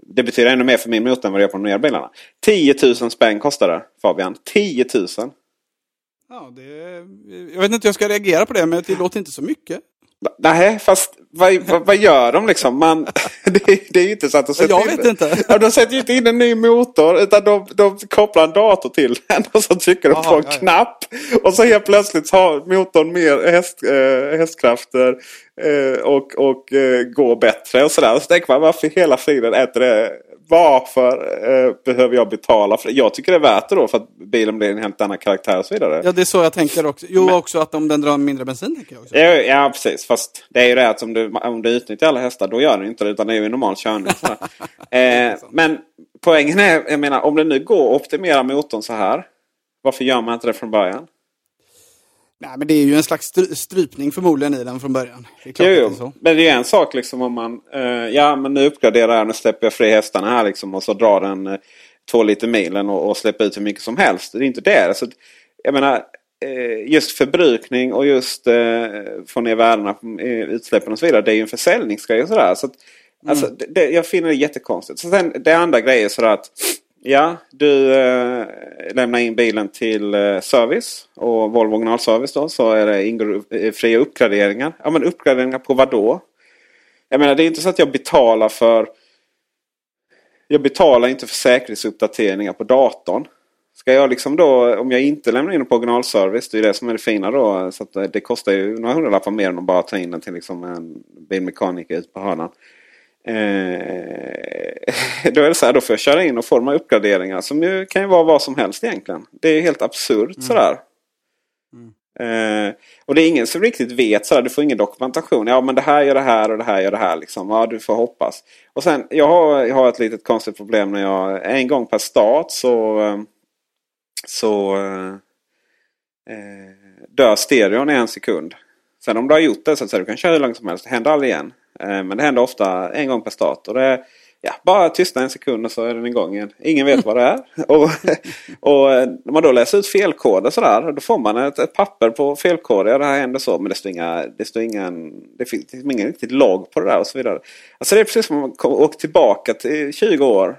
det betyder ännu mer för min motor än vad det gör på de nya bilarna. 10 000 spänn kostar det Fabian. 10 000! Ja, det, jag vet inte hur jag ska reagera på det, men det låter inte så mycket. Nej, fast vad, vad, vad gör de liksom? Man, det, det är ju inte så att de sätter Jag in, vet inte. Ja, de sätter ju inte in en ny motor utan de, de kopplar en dator till den och så trycker de på en ja, knapp. Och så helt plötsligt har motorn mer häst, eh, hästkrafter eh, och, och eh, går bättre och sådär. Så tänker man varför hela friden äter det? Varför eh, behöver jag betala för det? Jag tycker det är värt det då för att bilen blir en helt annan karaktär och så vidare. Ja, det är så jag tänker också. Jo, också att om den drar mindre bensin, tänker jag också. Ja, ja precis. Fast det är ju det att om du, om du utnyttjar alla hästar då gör du inte det. Utan det är ju normal körning. eh, men poängen är, jag menar om det nu går att optimera motorn så här. Varför gör man inte det från början? Nej, men det är ju en slags stry- strypning förmodligen i den från början. Det Jo, det jo. så. Men det är en sak liksom om man... Eh, ja men nu uppgraderar jag, nu släpper jag fri hästarna här liksom. Och så drar den eh, två liter milen och, och släpper ut hur mycket som helst. Det är inte det. Alltså, jag menar eh, just förbrukning och just eh, få ner värdena på utsläppen och så vidare. Det är ju en försäljningsgrej och sådär. Så att, alltså, det, det, jag finner det jättekonstigt. Så sen, det andra grejen är sådär att Ja, du eh, lämnar in bilen till eh, service och Volvo originalservice då så är det ingår eh, fria uppgraderingar. Ja men uppgraderingar på vad då? Jag menar det är inte så att jag betalar för Jag betalar inte för säkerhetsuppdateringar på datorn. Ska jag liksom då, om jag inte lämnar in den på originalservice, det är det som är det fina då. Så att det- det kostar ju några hundralappar mer än att bara ta in den till liksom en bilmekaniker ute på hörnan. Eh, då är det så här, då får jag köra in och få de här uppgraderingarna som ju kan ju vara vad som helst egentligen. Det är helt absurt sådär. Eh, och det är ingen som riktigt vet sådär, du får ingen dokumentation. Ja men det här gör det här och det här gör det här liksom. Ja du får hoppas. Och sen, jag har, jag har ett litet konstigt problem när jag en gång per start så eh, så eh, eh, dör stereon i en sekund. Sen om du har gjort det så att säga, du kan köra hur långt som helst. Det händer aldrig igen. Eh, men det händer ofta en gång per start. Och det, ja, bara tystna en sekund och så är den igång igen. Ingen vet vad det är. och, och eh, när man då läser ut felkoder sådär. Då får man ett, ett papper på felkoder. Ja, det här händer så. Men det står, inga, det står ingen, det finns ingen riktigt logg på det där och så vidare. Alltså det är precis som att man åker tillbaka till 20 år.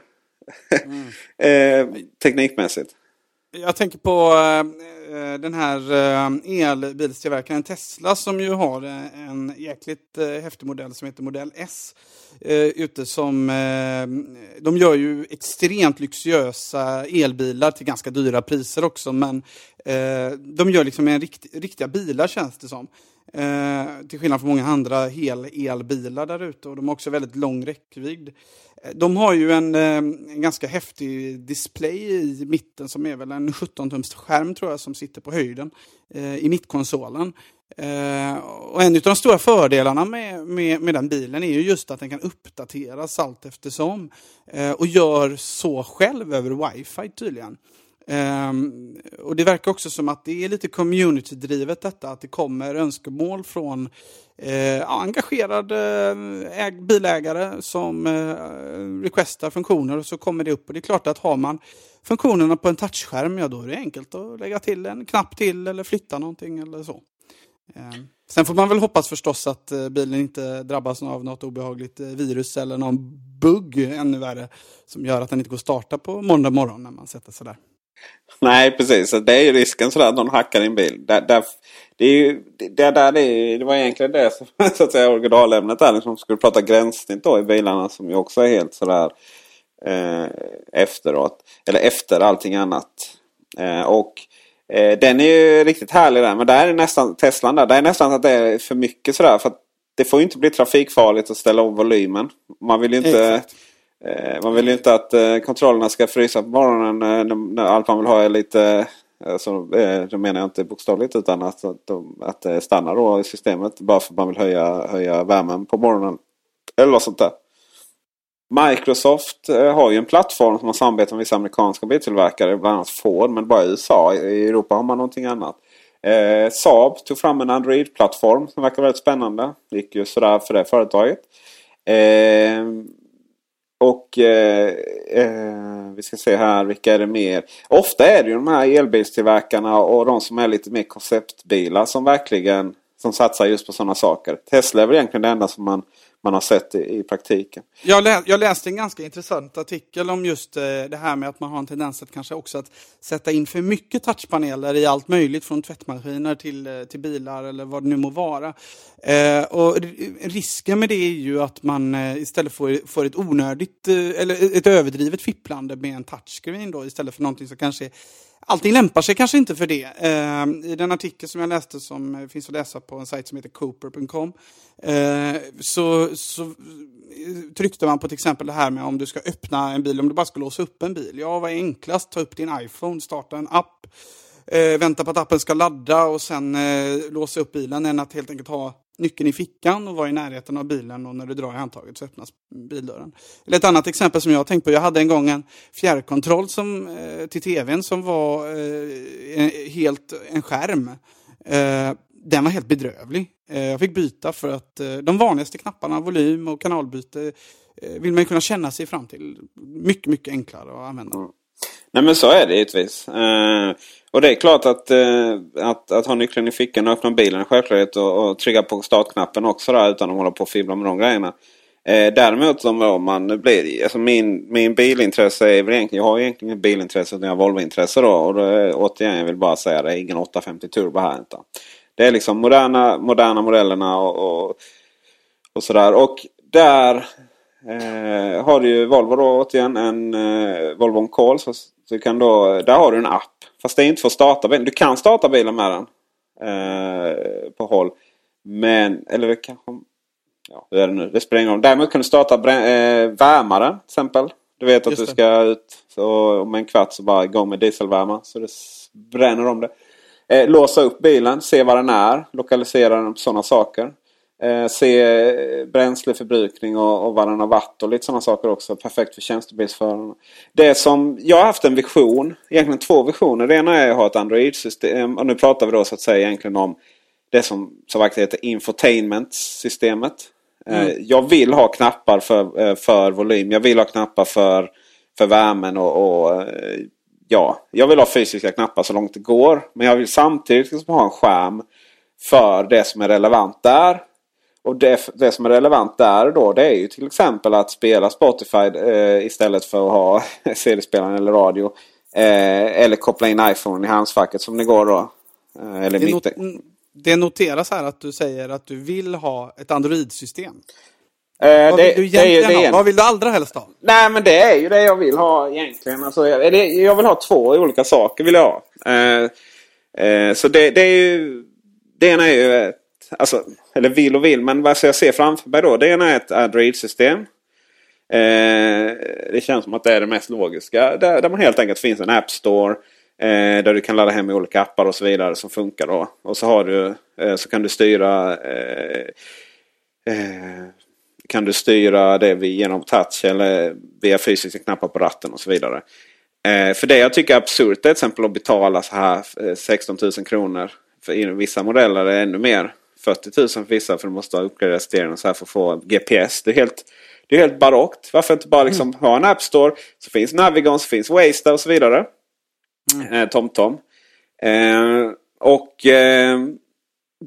Mm. eh, teknikmässigt. Jag tänker på eh, eh, den här eh, elbilstillverkaren Tesla som ju har en jäkligt häftig modell som heter modell S. ute som, de gör ju extremt lyxiösa elbilar till ganska dyra priser också men de gör liksom en rikt, riktiga bilar känns det som. Eh, till skillnad från många andra hel-elbilar där ute och de har också väldigt lång räckvidd. Eh, de har ju en, eh, en, ganska häftig display i mitten som är väl en 17-tums skärm tror jag som sitter på höjden eh, i mittkonsolen. Eh, och en av de stora fördelarna med, med, med, den bilen är ju just att den kan uppdateras allt eftersom. Eh, och gör så själv över wifi tydligen. Um, och det verkar också som att det är lite community-drivet detta, att det kommer önskemål från eh, engagerade eh, äg, bilägare som uh, requestar funktioner och så kommer det upp. Och det är klart att har man funktionerna på en touchskärm, ja då är det enkelt att lägga till en knapp till eller flytta någonting eller så. Um, sen får man väl hoppas förstås att eh, bilen inte drabbas av något obehagligt virus eller någon bugg ännu värre som gör att den inte går att starta på måndag morgon när man sätter sig där. Nej, precis. Det är ju risken sådär att någon hackar din bil. Där, där, det, är ju, det, där, det, är, det var egentligen det som så att säga, originalämnet där. Liksom skulle prata gränssnitt då i bilarna som ju också är helt sådär eh, efteråt. Eller efter allting annat. Eh, och eh, den är ju riktigt härlig där. Men där är nästan Teslan där. Det är nästan att det är för mycket sådär. För det får ju inte bli trafikfarligt att ställa om volymen. Man vill ju inte... Exakt Eh, man vill ju inte att eh, kontrollerna ska frysa på morgonen eh, när allt man vill ha är lite eh, Alltså, eh, då menar jag inte bokstavligt utan att, att, det stannar då i systemet bara för att man vill höja, höja värmen på morgonen. Eller något sånt där. Microsoft har ju en plattform som har samarbetat med vissa amerikanska biltillverkare. Bland annat Ford men bara i USA. I Europa har man någonting annat. Eh, Saab tog fram en Android-plattform som verkar väldigt spännande. Det gick ju sådär för det företaget. Eh, och eh, eh, vi ska se här, vilka är det mer? Ofta är det ju de här elbilstillverkarna och de som är lite mer konceptbilar som verkligen som satsar just på sådana saker. Tesla är väl egentligen det enda som man man har sett i, i praktiken. Jag, lä jag läste en ganska intressant artikel om just eh, det här med att man har en tendens att kanske också att sätta in för mycket touchpaneler i allt möjligt från tvättmaskiner till, eh, till bilar eller vad det nu må vara. Eh, och risken med det är ju att man eh, istället får, får ett onödigt eh, eller ett överdrivet fipplande med en touchscreen då istället för någonting som kanske Allting lämpar sig kanske inte för det. Eh, I den artikel som jag läste som eh, finns att läsa på en sajt som heter cooper.com eh, så, så eh, tryckte man på till exempel det här med om du ska öppna en bil, om du bara ska låsa upp en bil. Ja, vad är enklast? Ta upp din iPhone, starta en app, eh, vänta på att appen ska ladda och sen eh, låsa upp bilen än att helt enkelt ha nyckeln i fickan och vara i närheten av bilen och när du drar i handtaget så öppnas bildörren. Eller ett annat exempel som jag har tänkt på. Jag hade en gång en fjärrkontroll som, eh, till tvn som var eh, helt en skärm. Eh, den var helt bedrövlig. Eh, jag fick byta för att eh, de vanligaste knapparna, volym och kanalbyte, eh, vill man kunna känna sig fram till. Mycket, mycket enklare att använda. Nej men så är det givetvis. Eh, och det är klart att, eh, att, att ha nyckeln i fickan och öppna bilen är självklart och, och trycka på startknappen också där utan att hålla på och fibbla med de grejerna. Eh, däremot om man blir, alltså min, min bilintresse är väl egentligen, jag har egentligen inget bilintresse utan jag har Volvointresse då. Och då, återigen jag vill bara säga det är ingen 850 Turbo här inte. Det är liksom moderna, moderna modellerna och, och, och sådär. Och där eh, har du ju Volvo då återigen en eh, Volvo On Call. Så, så kan då, där har du en app. Fast det är inte för att starta bilen. Du kan starta bilen med den. Eh, på håll. Men, eller kanske... Ja, hur är det nu? Det spelar ingen roll. Däremot kan du starta eh, värmaren till exempel. Du vet att Just du ska det. ut så om en kvart så bara igång med dieselvärmare. Så det bränner om det. Eh, låsa upp bilen, se var den är, lokalisera den på sådana saker. Eh, se bränsleförbrukning och, och har varit och lite sådana saker också. Perfekt för tjänstebilsförarna. Det som jag har haft en vision, egentligen två visioner. Det ena är att ha ett Android-system. Och nu pratar vi då så att säga egentligen om det som så vackert heter infotainment-systemet. Eh, Jag vill ha knappar för, eh, för volym. Jag vill ha knappar för, för värmen och, och eh, ja, jag vill ha fysiska knappar så långt det går. Men jag vill samtidigt liksom ha en skärm för det som är relevant där. Och det, det som är relevant där då det är ju till exempel att spela Spotify eh, istället för att ha CD-spelaren eller radio. Eh, eller koppla in iPhone i handskfacket som det går då. Eh, eller Det, not det noteras här att du säger att du vill ha ett Android-system. Eh, Vad det- vill du det egentligen det Vad vill du allra helst ha? Nej men det är ju det jag vill ha egentligen. Alltså, jag, jag vill ha två olika saker. vill jag ha. Eh, eh, så det, det är ju... Det ena är ju ett, alltså, eller vill och vill, men vad jag ser framför mig då. Det ena är ett Android-system. Eh, det känns som att det är det mest logiska. Där, där man helt enkelt finns en App Store. Eh, där du kan ladda hem olika appar och så vidare som funkar då. Och så, har du, eh, så kan du styra eh, eh, kan du styra det genom touch eller via fysiska knappar på ratten och så vidare. Eh, för det jag tycker är absurt är till exempel att betala så här eh, 16 000 kronor. För i vissa modeller är det ännu mer. 40 000 för vissa för du måste ha uppgraderat stereon så här för att få GPS. Det är helt, det är helt barockt. Varför inte bara liksom ha en App Store. Så finns Navigon, så finns Waze och så vidare. Eh, TomTom. Eh, och eh,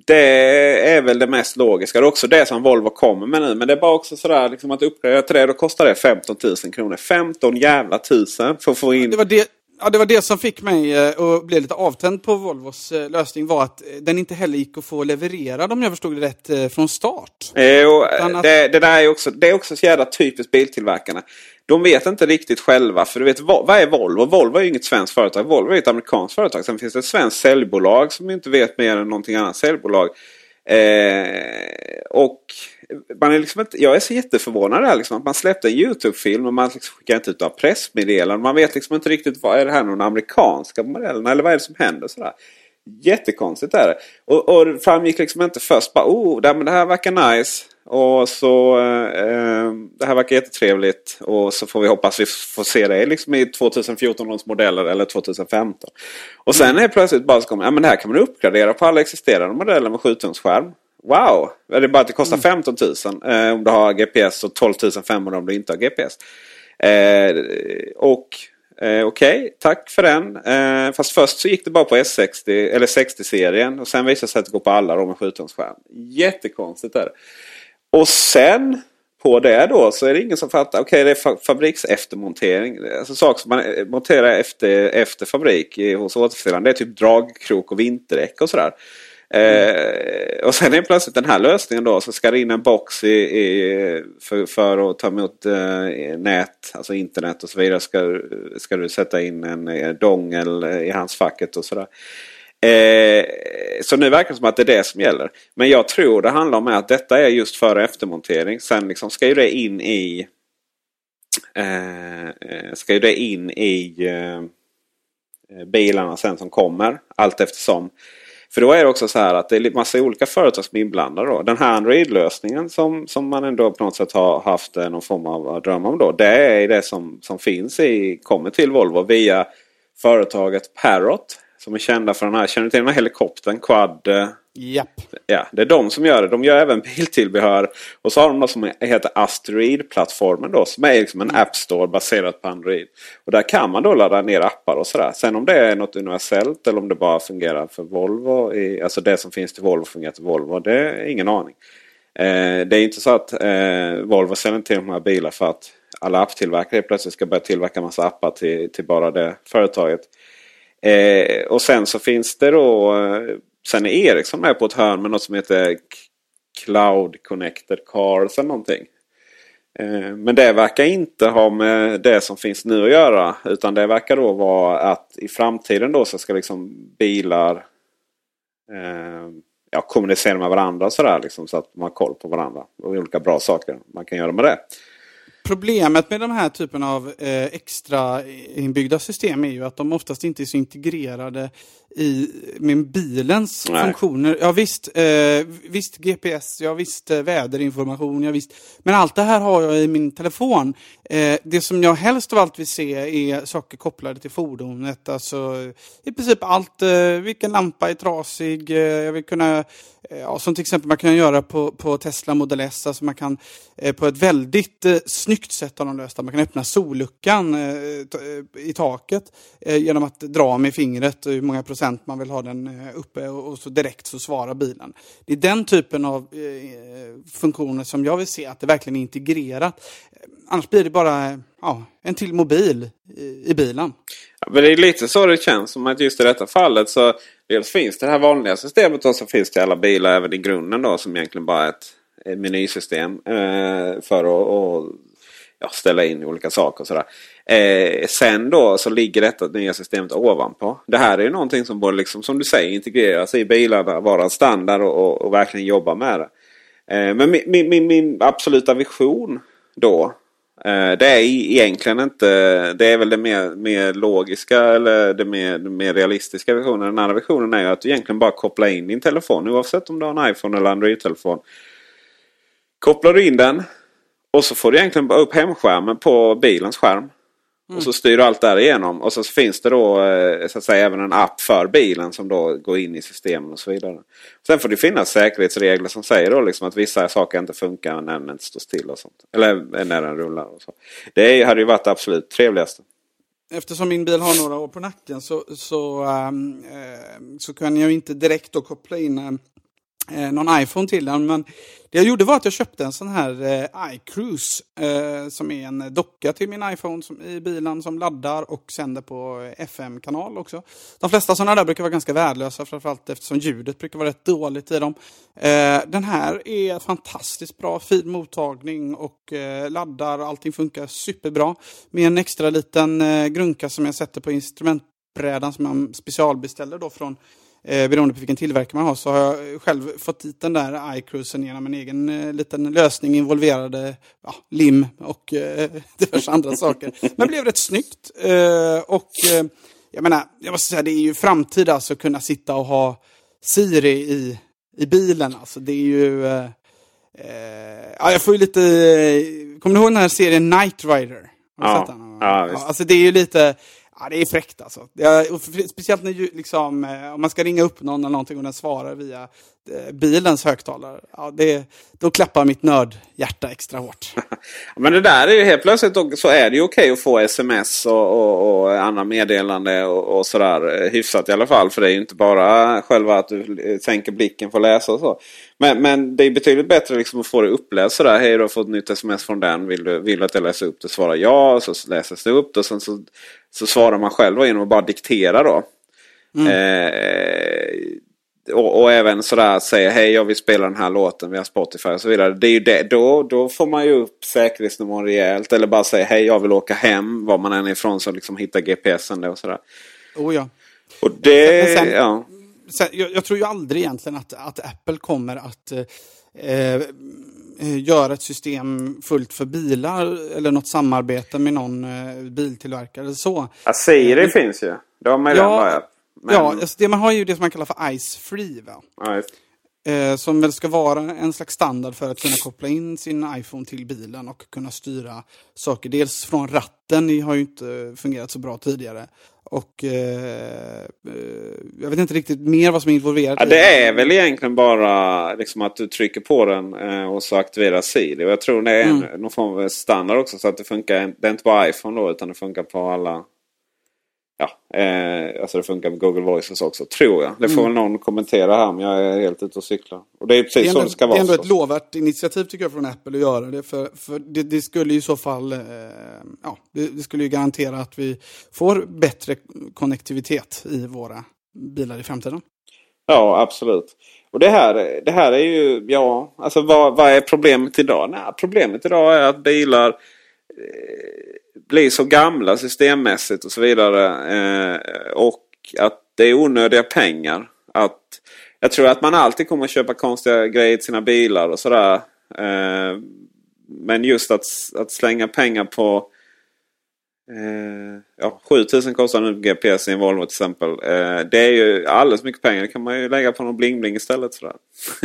det är väl det mest logiska. Det är också det som Volvo kommer med nu. Men det är bara också sådär liksom att uppgradera till det. Då kostar det 15 000 kronor. 15 jävla tusen för att få in... Det var det, ja, det var det som fick mig eh, att bli lite avtänd på Volvos eh, lösning var att eh, den inte heller gick att få levererad om jag förstod det rätt från start. Utan att- det, det där är också, det är också så jävla typiskt biltillverkarna. De vet inte riktigt själva. För du vet, vad, vad är Volvo? Volvo är ju inget svenskt företag. Volvo är ett amerikanskt företag. Sen finns det ett svenskt säljbolag som inte vet mer än någonting annat säljbolag. Eh, och man är liksom inte, jag är så jätteförvånad där. Liksom, att man släppte en YouTube-film och man liksom skickar inte ut några pressmeddelanden. Man vet liksom inte riktigt vad är det här någon amerikanska modellen eller vad är det som händer. Sådär. Jättekonstigt är det. Och, och det framgick liksom inte först bara oh, det, men det här verkar nice. Och så eh, det här verkar jättetrevligt. Och så får vi hoppas vi får se det liksom i 2014 års modeller eller 2015. Och sen är det plötsligt bara så kommer ja, men det här kan man uppgradera på alla existerande modeller med 7-tumsskärm. Wow! Det är bara att det kostar 15 000 eh, om du har GPS och 12 500 om du inte har GPS. Eh, och eh, Okej, tack för den. Eh, fast först så gick det bara på S60 eller 60-serien och sen visade det sig att det går på alla då med 7-tumsskärm. Jättekonstigt är det. Och sen på det då så är det ingen som fattar. Okej, det är fa fabrikseftermontering. Alltså saker som man eh, monterar efter, efter fabrik hos återförsäljaren. Det är typ dragkrok och vinterdäck och sådär. Eh, och sen är plötsligt den här lösningen då så ska det in en box i, i, för, för att ta emot eh, nät, alltså internet och så vidare. Ska, ska du sätta in en eh, dongel eh, i handskfacket och sådär. Eh, så nu verkar det som att det är det som gäller. Men jag tror det handlar om att detta är just före eftermontering. Sen liksom ska ju det in i eh, eh, ska ju det in i eh, bilarna sen som kommer. Allt eftersom. För då är det också så här att det är massa olika företag som är inblandade. Då. Den här Android-lösningen som, som man ändå på något sätt har haft eh, någon form av dröm om. Då, det är det som, som finns i, kommer till Volvo via företaget Parrot. Som är kända för den här, känner du till den här helikoptern? Quad... Eh, Japp. Ja, det är de som gör det. De gör även biltillbehör. Och så har de något som heter Asteroid-plattformen då. Som är liksom en App Store baserat på Android. Och där kan man då ladda ner appar och sådär. Sen om det är något universellt eller om det bara fungerar för Volvo. I, alltså det som finns till Volvo fungerar till Volvo. Det är ingen aning. Eh, det är inte så att eh, Volvo säljer till de här bilarna för att alla apptillverkare plötsligt ska börja tillverka massa appar till, till bara det företaget. Eh, och sen så finns det då eh, Sen är Ericsson med på ett hörn med något som heter Cloud Connected Cars eller någonting. Eh, men det verkar inte ha med det som finns nu att göra. Utan det verkar då vara att i framtiden då så ska liksom bilar eh, ja, kommunicera med varandra sådär liksom, så att man har koll på varandra. Och olika bra saker man kan göra med det. Problemet med de här typen av eh, extra inbyggda system är ju att de oftast inte är så integrerade i med bilens Nej. funktioner. Ja visst, eh, visst GPS, ja visst eh, väderinformation, ja visst. Men allt det här har jag i min telefon. Det som jag helst av allt vill se är saker kopplade till fordonet. Alltså i princip allt. Vilken lampa är trasig? Jag vill kunna Eh, ja, som till exempel man kan göra på, på Tesla Model S. Alltså man kan eh, på ett väldigt eh, snyggt sätt ha de lösta. Man kan öppna solluckan eh, eh, i taket eh, genom att dra med fingret hur många procent man vill ha den eh, uppe och, och, så direkt så svarar bilen. Det är den typen av eh, funktioner som jag vill se att det verkligen är integrerat. Annars blir det bara ja, en till mobil i, i bilen. Men det är lite så det känns som att just i detta fallet så dels finns det här vanliga systemet och så finns det alla bilar även i grunden då som egentligen bara är ett, menysystem eh, för att och, ja, ställa in olika saker och sådär. Eh, sen då så ligger detta nya systemet ovanpå. Det här är ju någonting som borde liksom, som du säger integreras i bilarna, vara en standard och, och, och verkligen jobba med det. Eh, men min, min, min absoluta vision då Eh, det är egentligen inte, det är väl det mer, mer logiska eller det mer, det mer realistiska visionen. Den andra visionen är att du egentligen bara kopplar in din telefon oavsett om du har en iPhone eller Android-telefon. Kopplar du in den och så får du egentligen bara upp hemskärmen på bilens skärm. Mm. Och så styr du allt därigenom. Och så finns det då eh, så att säga även en app för bilen som då går in i systemen och så vidare. Sen får det finnas säkerhetsregler som säger då liksom att vissa saker inte funkar när den inte står still. och sånt. Eller när den rullar. Och så. Det hade ju varit det absolut trevligaste. Eftersom min bil har några år på nacken så, så, um, så kan jag inte direkt då koppla in um, eh, någon iPhone till den. Men det jag gjorde var att jag köpte en sån här eh, iCruise eh, som är en docka till min iPhone som, i bilen som laddar och sänder på FM-kanal också. De flesta sådana där brukar vara ganska värdelösa framförallt eftersom ljudet brukar vara rätt dåligt i dem. Eh, den här är fantastiskt bra, fin mottagning och eh, laddar, allting funkar superbra. Med en extra liten eh, grunka som jag sätter på instrumentbrädan som jag specialbeställer då från eh, beroende på vilken tillverkare man har, så har jag själv fått dit den där iCruisen genom en egen eh, liten lösning involverade ja, lim och eh, diverse andra saker. Men blev rätt snyggt. Eh, och eh, jag menar, jag måste säga, det är ju framtid alltså att kunna sitta och ha Siri i, i bilen. Alltså, det är ju... Eh, eh, ja, jag får ju lite... Kommer du ihåg den här serien Night Rider? Ja, ja, ja, alltså det är ju lite Ja, det är fräckt alltså. Är, speciellt när liksom, eh, om man ska ringa upp någon eller någonting och den svarar via bilens högtalare. Ja, det, då klappar mitt nördhjärta extra hårt. Men det där är ju helt plötsligt så är det ju okej att få sms och, och, och andra meddelande och, och sådär. Eh, hyfsat i alla fall. För det är ju inte bara själva att du sänker blicken för att läsa och så. Men, men det är betydligt bättre liksom att få det uppläst sådär. Hej du har fått ett nytt sms från den. Vill du, vill du att jag läser upp det? Svara ja. Och så läses det upp. Och sen så, så svarar man själv genom att bara diktera då. Mm. Eh, och, och, även sådär säga hej jag vill spela den här låten via Spotify och så vidare. Det är ju det. Då, då får man ju upp säkerhetsnivån rejält. Eller bara säga hej jag vill åka hem. Var man än är ifrån så liksom hitta GPSen och sådär. Oh ja. Och det, sen, ja. Sen, jag, jag, tror ju aldrig egentligen att, att Apple kommer att eh, eh göra ett system fullt för bilar eller något samarbete med någon eh, biltillverkare. Så. Ja, Siri eh, finns ju. De man ja. Men... Ja, alltså det man har ju det som man kallar för Ice Free. Va? Ja, eh, som väl ska vara en slags standard för att kunna koppla in sin iPhone till bilen och kunna styra saker. Dels från ratten, det har ju inte fungerat så bra tidigare. Och eh, eh, jag vet inte riktigt mer vad som är involverat. Ja, det är väl egentligen bara liksom att du trycker på den eh, och så aktiverar Siri. Och jag tror det är en, mm. någon form av standard också så att det funkar. Det är inte bara iPhone då utan det funkar på alla ja, eh, alltså det funkar med Google Voices också, tror jag. Det får mm. väl någon kommentera här, men jag är helt ute och cyklar. Och det är precis det är ändå, så det ska vara. Det är ändå ett lovvärt initiativ tycker jag från Apple att göra det. För, för det, det skulle i så fall, eh, ja, det, det, skulle ju garantera att vi får bättre konnektivitet i våra bilar i framtiden. Ja, absolut. Och det här, det här är ju, ja, alltså vad, vad är problemet idag? Nej, problemet idag är att bilar Eh, blir så gamla systemmässigt och så vidare. Eh, och att det är onödiga pengar. Att, jag tror att man alltid kommer att köpa konstiga grejer till sina bilar och sådär. Eh, men just att, att slänga pengar på Eh, ja, 7000 kostar nu GPS i en Volvo till exempel. Eh, det är ju alldeles mycket pengar. Det kan man ju lägga på någon bling-bling istället. Sådär.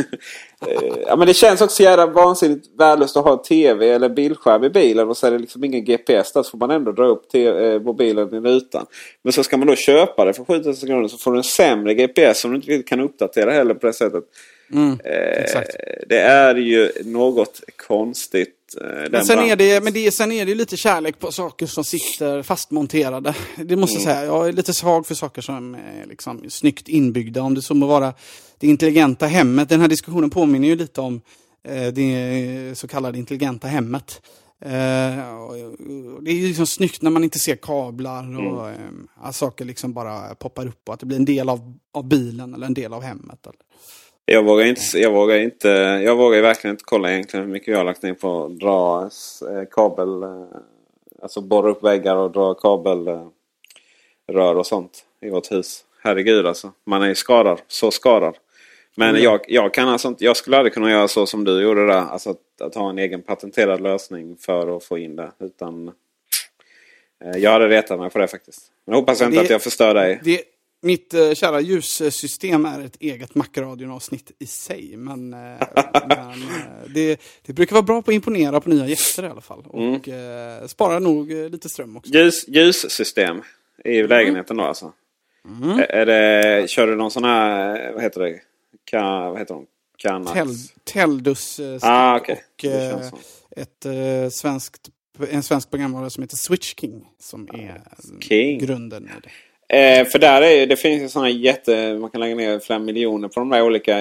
eh, ja, men det känns också jävla vansinnigt värdelöst att ha TV eller bildskärm i bilen och så är det liksom ingen GPS där. Så får man ändå dra upp eh, mobilen i rutan. Men så ska man då köpa det för 7000 kronor så får du en sämre GPS som du inte kan uppdatera heller på det sättet. Mm, Eh, det är ju något konstigt. Eh, Men sen, är det, men det, sen är det lite kärlek på saker som sitter fastmonterade. Det måste jag säga. Jag är lite svag för saker som är liksom snyggt inbyggda. Om det så må vara det intelligenta hemmet. Den här diskussionen påminner ju lite om eh, det så kallade intelligenta hemmet. Eh, det är ju liksom snyggt när man inte ser kablar och eh, att saker liksom bara poppar upp och att det blir en del av, av bilen eller en del av hemmet. Eller. Jag vågar, inte, jag, vågar inte, jag vågar verkligen inte kolla egentligen hur mycket jag har lagt ner på att dra eh, kabel. eh, Alltså borra upp väggar och dra kabelrör och sånt i vårt hus. Herregud alltså. Man är ju skadad. Så skadad. Men Mm. jag, jag, kan alltså inte, jag skulle aldrig kunna göra så som du gjorde där. Alltså att, att ha en egen patenterad lösning för att få in det. Utan eh, jag hade retat mig på det faktiskt. Men jag hoppas inte Det- att jag förstör dig. Det, mitt eh, kära ljussystem är ett eget Macradion-avsnitt i sig. Men, eh, men eh, det, det brukar vara bra på att imponera på nya gäster i alla fall. Och eh, sparar nog eh, lite ström också. Ljus, ljussystem i lägenheten då alltså? Mm. Är, det, kör du någon sån här, vad heter det? Ka, vad heter de? Kanax? Tel, Teldus eh, Ah, okej. och ett, svenskt, en svensk programvara som heter Switch King. Som är King. grunden i det. Eh, för där är det finns ju såna jätte... Man kan lägga ner flera miljoner på de där olika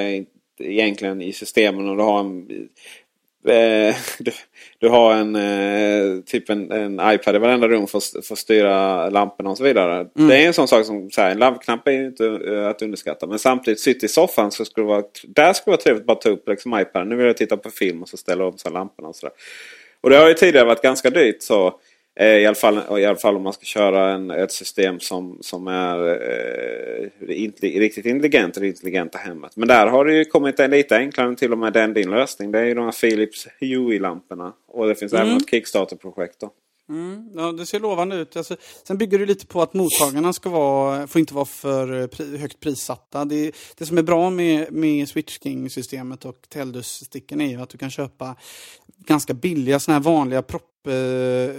egentligen i systemen. Och du har en... Eh, du, du har en eh, typ en, en iPad i varenda rum för, för att styra lamporna och så vidare. Det är en sån sak som så här, en lampknapp är ju inte eh, att underskatta. Men samtidigt sitta i soffan så skulle det vara... Där skulle det vara trevligt att bara ta upp liksom iPaden. Nu vill jag titta på film och så ställa om så lamporna och sådär. Och det har ju tidigare varit ganska dyrt. så i, alla fall, I alla fall om man ska köra en, ett system som, som är eh, inte, riktigt intelligent i det intelligenta hemmet. Men där har det ju kommit en lite enklare än till och med den din lösning. Det är ju de här Philips Hue-lamporna. Och det finns även ett Kickstarter-projekt. då. Mm, ja, det ser lovande ut. Alltså, sen bygger det lite på att mottagarna ska vara, får inte vara för eh, pri, högt prissatta. Det, det som är bra med, med Switch King-systemet och Teldus-sticken är ju att du kan köpa ganska billiga såna här vanliga propp eh,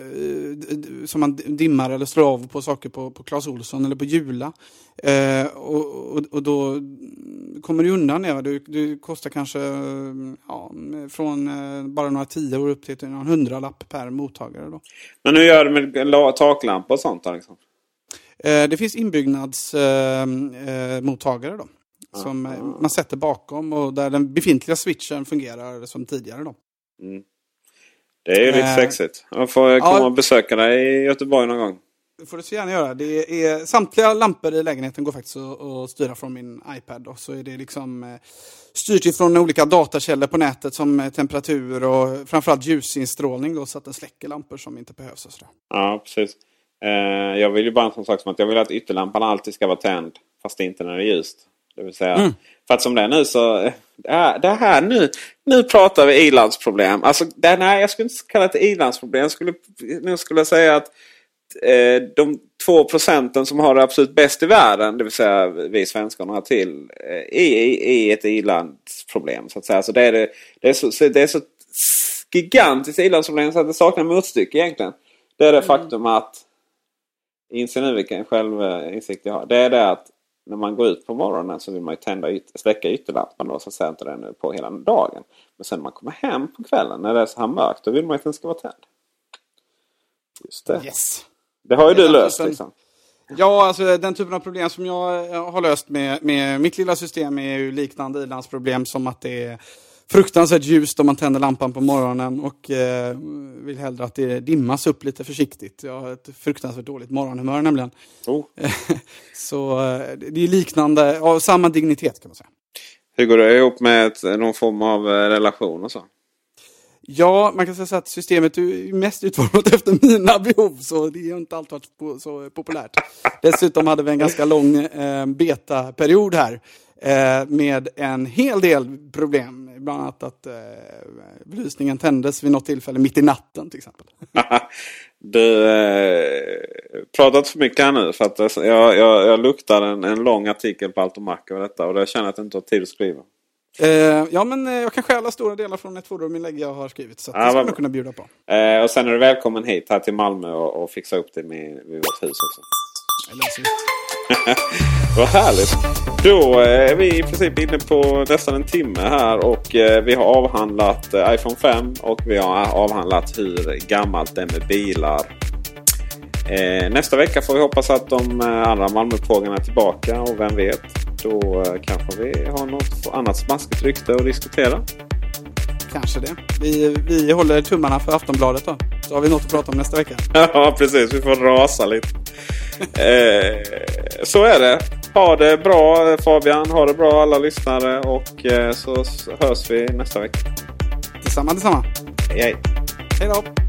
d- som man dimmar eller slår av på saker på, på Clas Ohlson eller på Jula. Eh, och, och, och då kommer du undan det. Du, du kostar kanske eh, ja, från eh, bara några tior upp till någon hundralapp per mottagare. Då. Men hur gör du med la- taklampa och sånt? Liksom? Eh, det finns inbyggnadsmottagare eh, då. Som eh, man sätter bakom och där den befintliga switchen fungerar som tidigare. Då. Det är ju lite Eh, sexigt. Jag får komma ja. och besöka dig i Göteborg någon gång. Det får du så gärna göra. Det är, samtliga lampor i lägenheten går faktiskt att, att styra från min iPad. Och så är det liksom eh, styrt ifrån olika datakällor på nätet som eh, temperatur och framförallt ljusinstrålning då, så att den släcker lampor som inte behövs. Och sådär. Ja, precis. Eh, jag vill ju bara en sån sak som att jag vill att ytterlampan alltid ska vara tänd. Fast inte när det är ljust. Det vill säga, Mm. För att som det är nu så... eh, Det här, nu, nu pratar vi ilandsproblem. Alltså, det, nej, jag skulle inte kalla det ilandsproblem. Jag skulle, nu skulle jag säga att eh, de två procenten som har det absolut bäst i världen, det vill säga vi svenskar några till, eh, är, är ett ilandsproblem. Så att säga. Så det, är det, det, är så, det är så gigantiskt ilandsproblem så att det saknar motstycke egentligen. Det är det faktum att, inser nu vilken självinsikt jag har, det är det att när man går ut på morgonen så vill man ju tända yt släcka ytterlampan då så inte den på hela dagen. Men sen när man kommer hem på kvällen när det är så här mörkt då vill man att den ska vara tänd. Just det. Yes. Det har ju Det du löst typen- liksom. Ja, alltså den typen av problem som jag eh, har löst med, med mitt lilla system är ju liknande ilandsproblem som att det är fruktansvärt ljust om man tänder lampan på morgonen och eh, vill hellre att det dimmas upp lite försiktigt. Jag har ett fruktansvärt dåligt morgonhumör nämligen. Oh. Så eh, det är liknande, av samma dignitet kan man säga. Hur går det ihop med ett, någon form av eh, relation och så? Ja, man kan säga så att systemet är mest utformat efter mina behov, så det har inte alltid varit så populärt. Dessutom hade vi en ganska lång eh, betaperiod här eh, med en hel del problem. Bland annat att eh, belysningen tändes vid något tillfälle mitt i natten till exempel. Du eh, pratar inte för mycket här nu för att jag, jag, jag luktar en, en lång artikel på Altomac över detta och jag känner att jag inte har tid att skriva. Eh, ja, men eh, jag kan stjäla stora delar från ett foruminlägg jag har skrivit, så att Ja, det vad jag kunna bjuda på. Eh, och sen är du välkommen hit här till Malmö och, och fixa upp det med, med vårt hus också. Vad härligt. Då eh, är vi i princip inne på nästan en timme här och eh, vi har avhandlat eh, iPhone 5 och vi har avhandlat hur gammalt det är med bilar. Nästa vecka får vi hoppas att de andra Malmöpågarna är tillbaka och vem vet. Då kanske vi har något annat smaskigt rykte att diskutera. Kanske det. Vi, vi håller tummarna för Aftonbladet då. Så har vi något att prata om nästa vecka. Ja precis, vi får rasa lite. Eh, så är det. Ha det bra Fabian. Ha det bra alla lyssnare. Och eh, så hörs vi nästa vecka. Detsamma, detsamma. Hej hej. Hej då!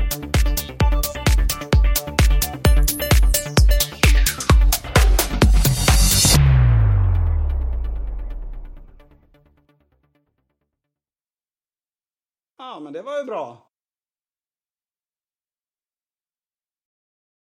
Men det var ju bra.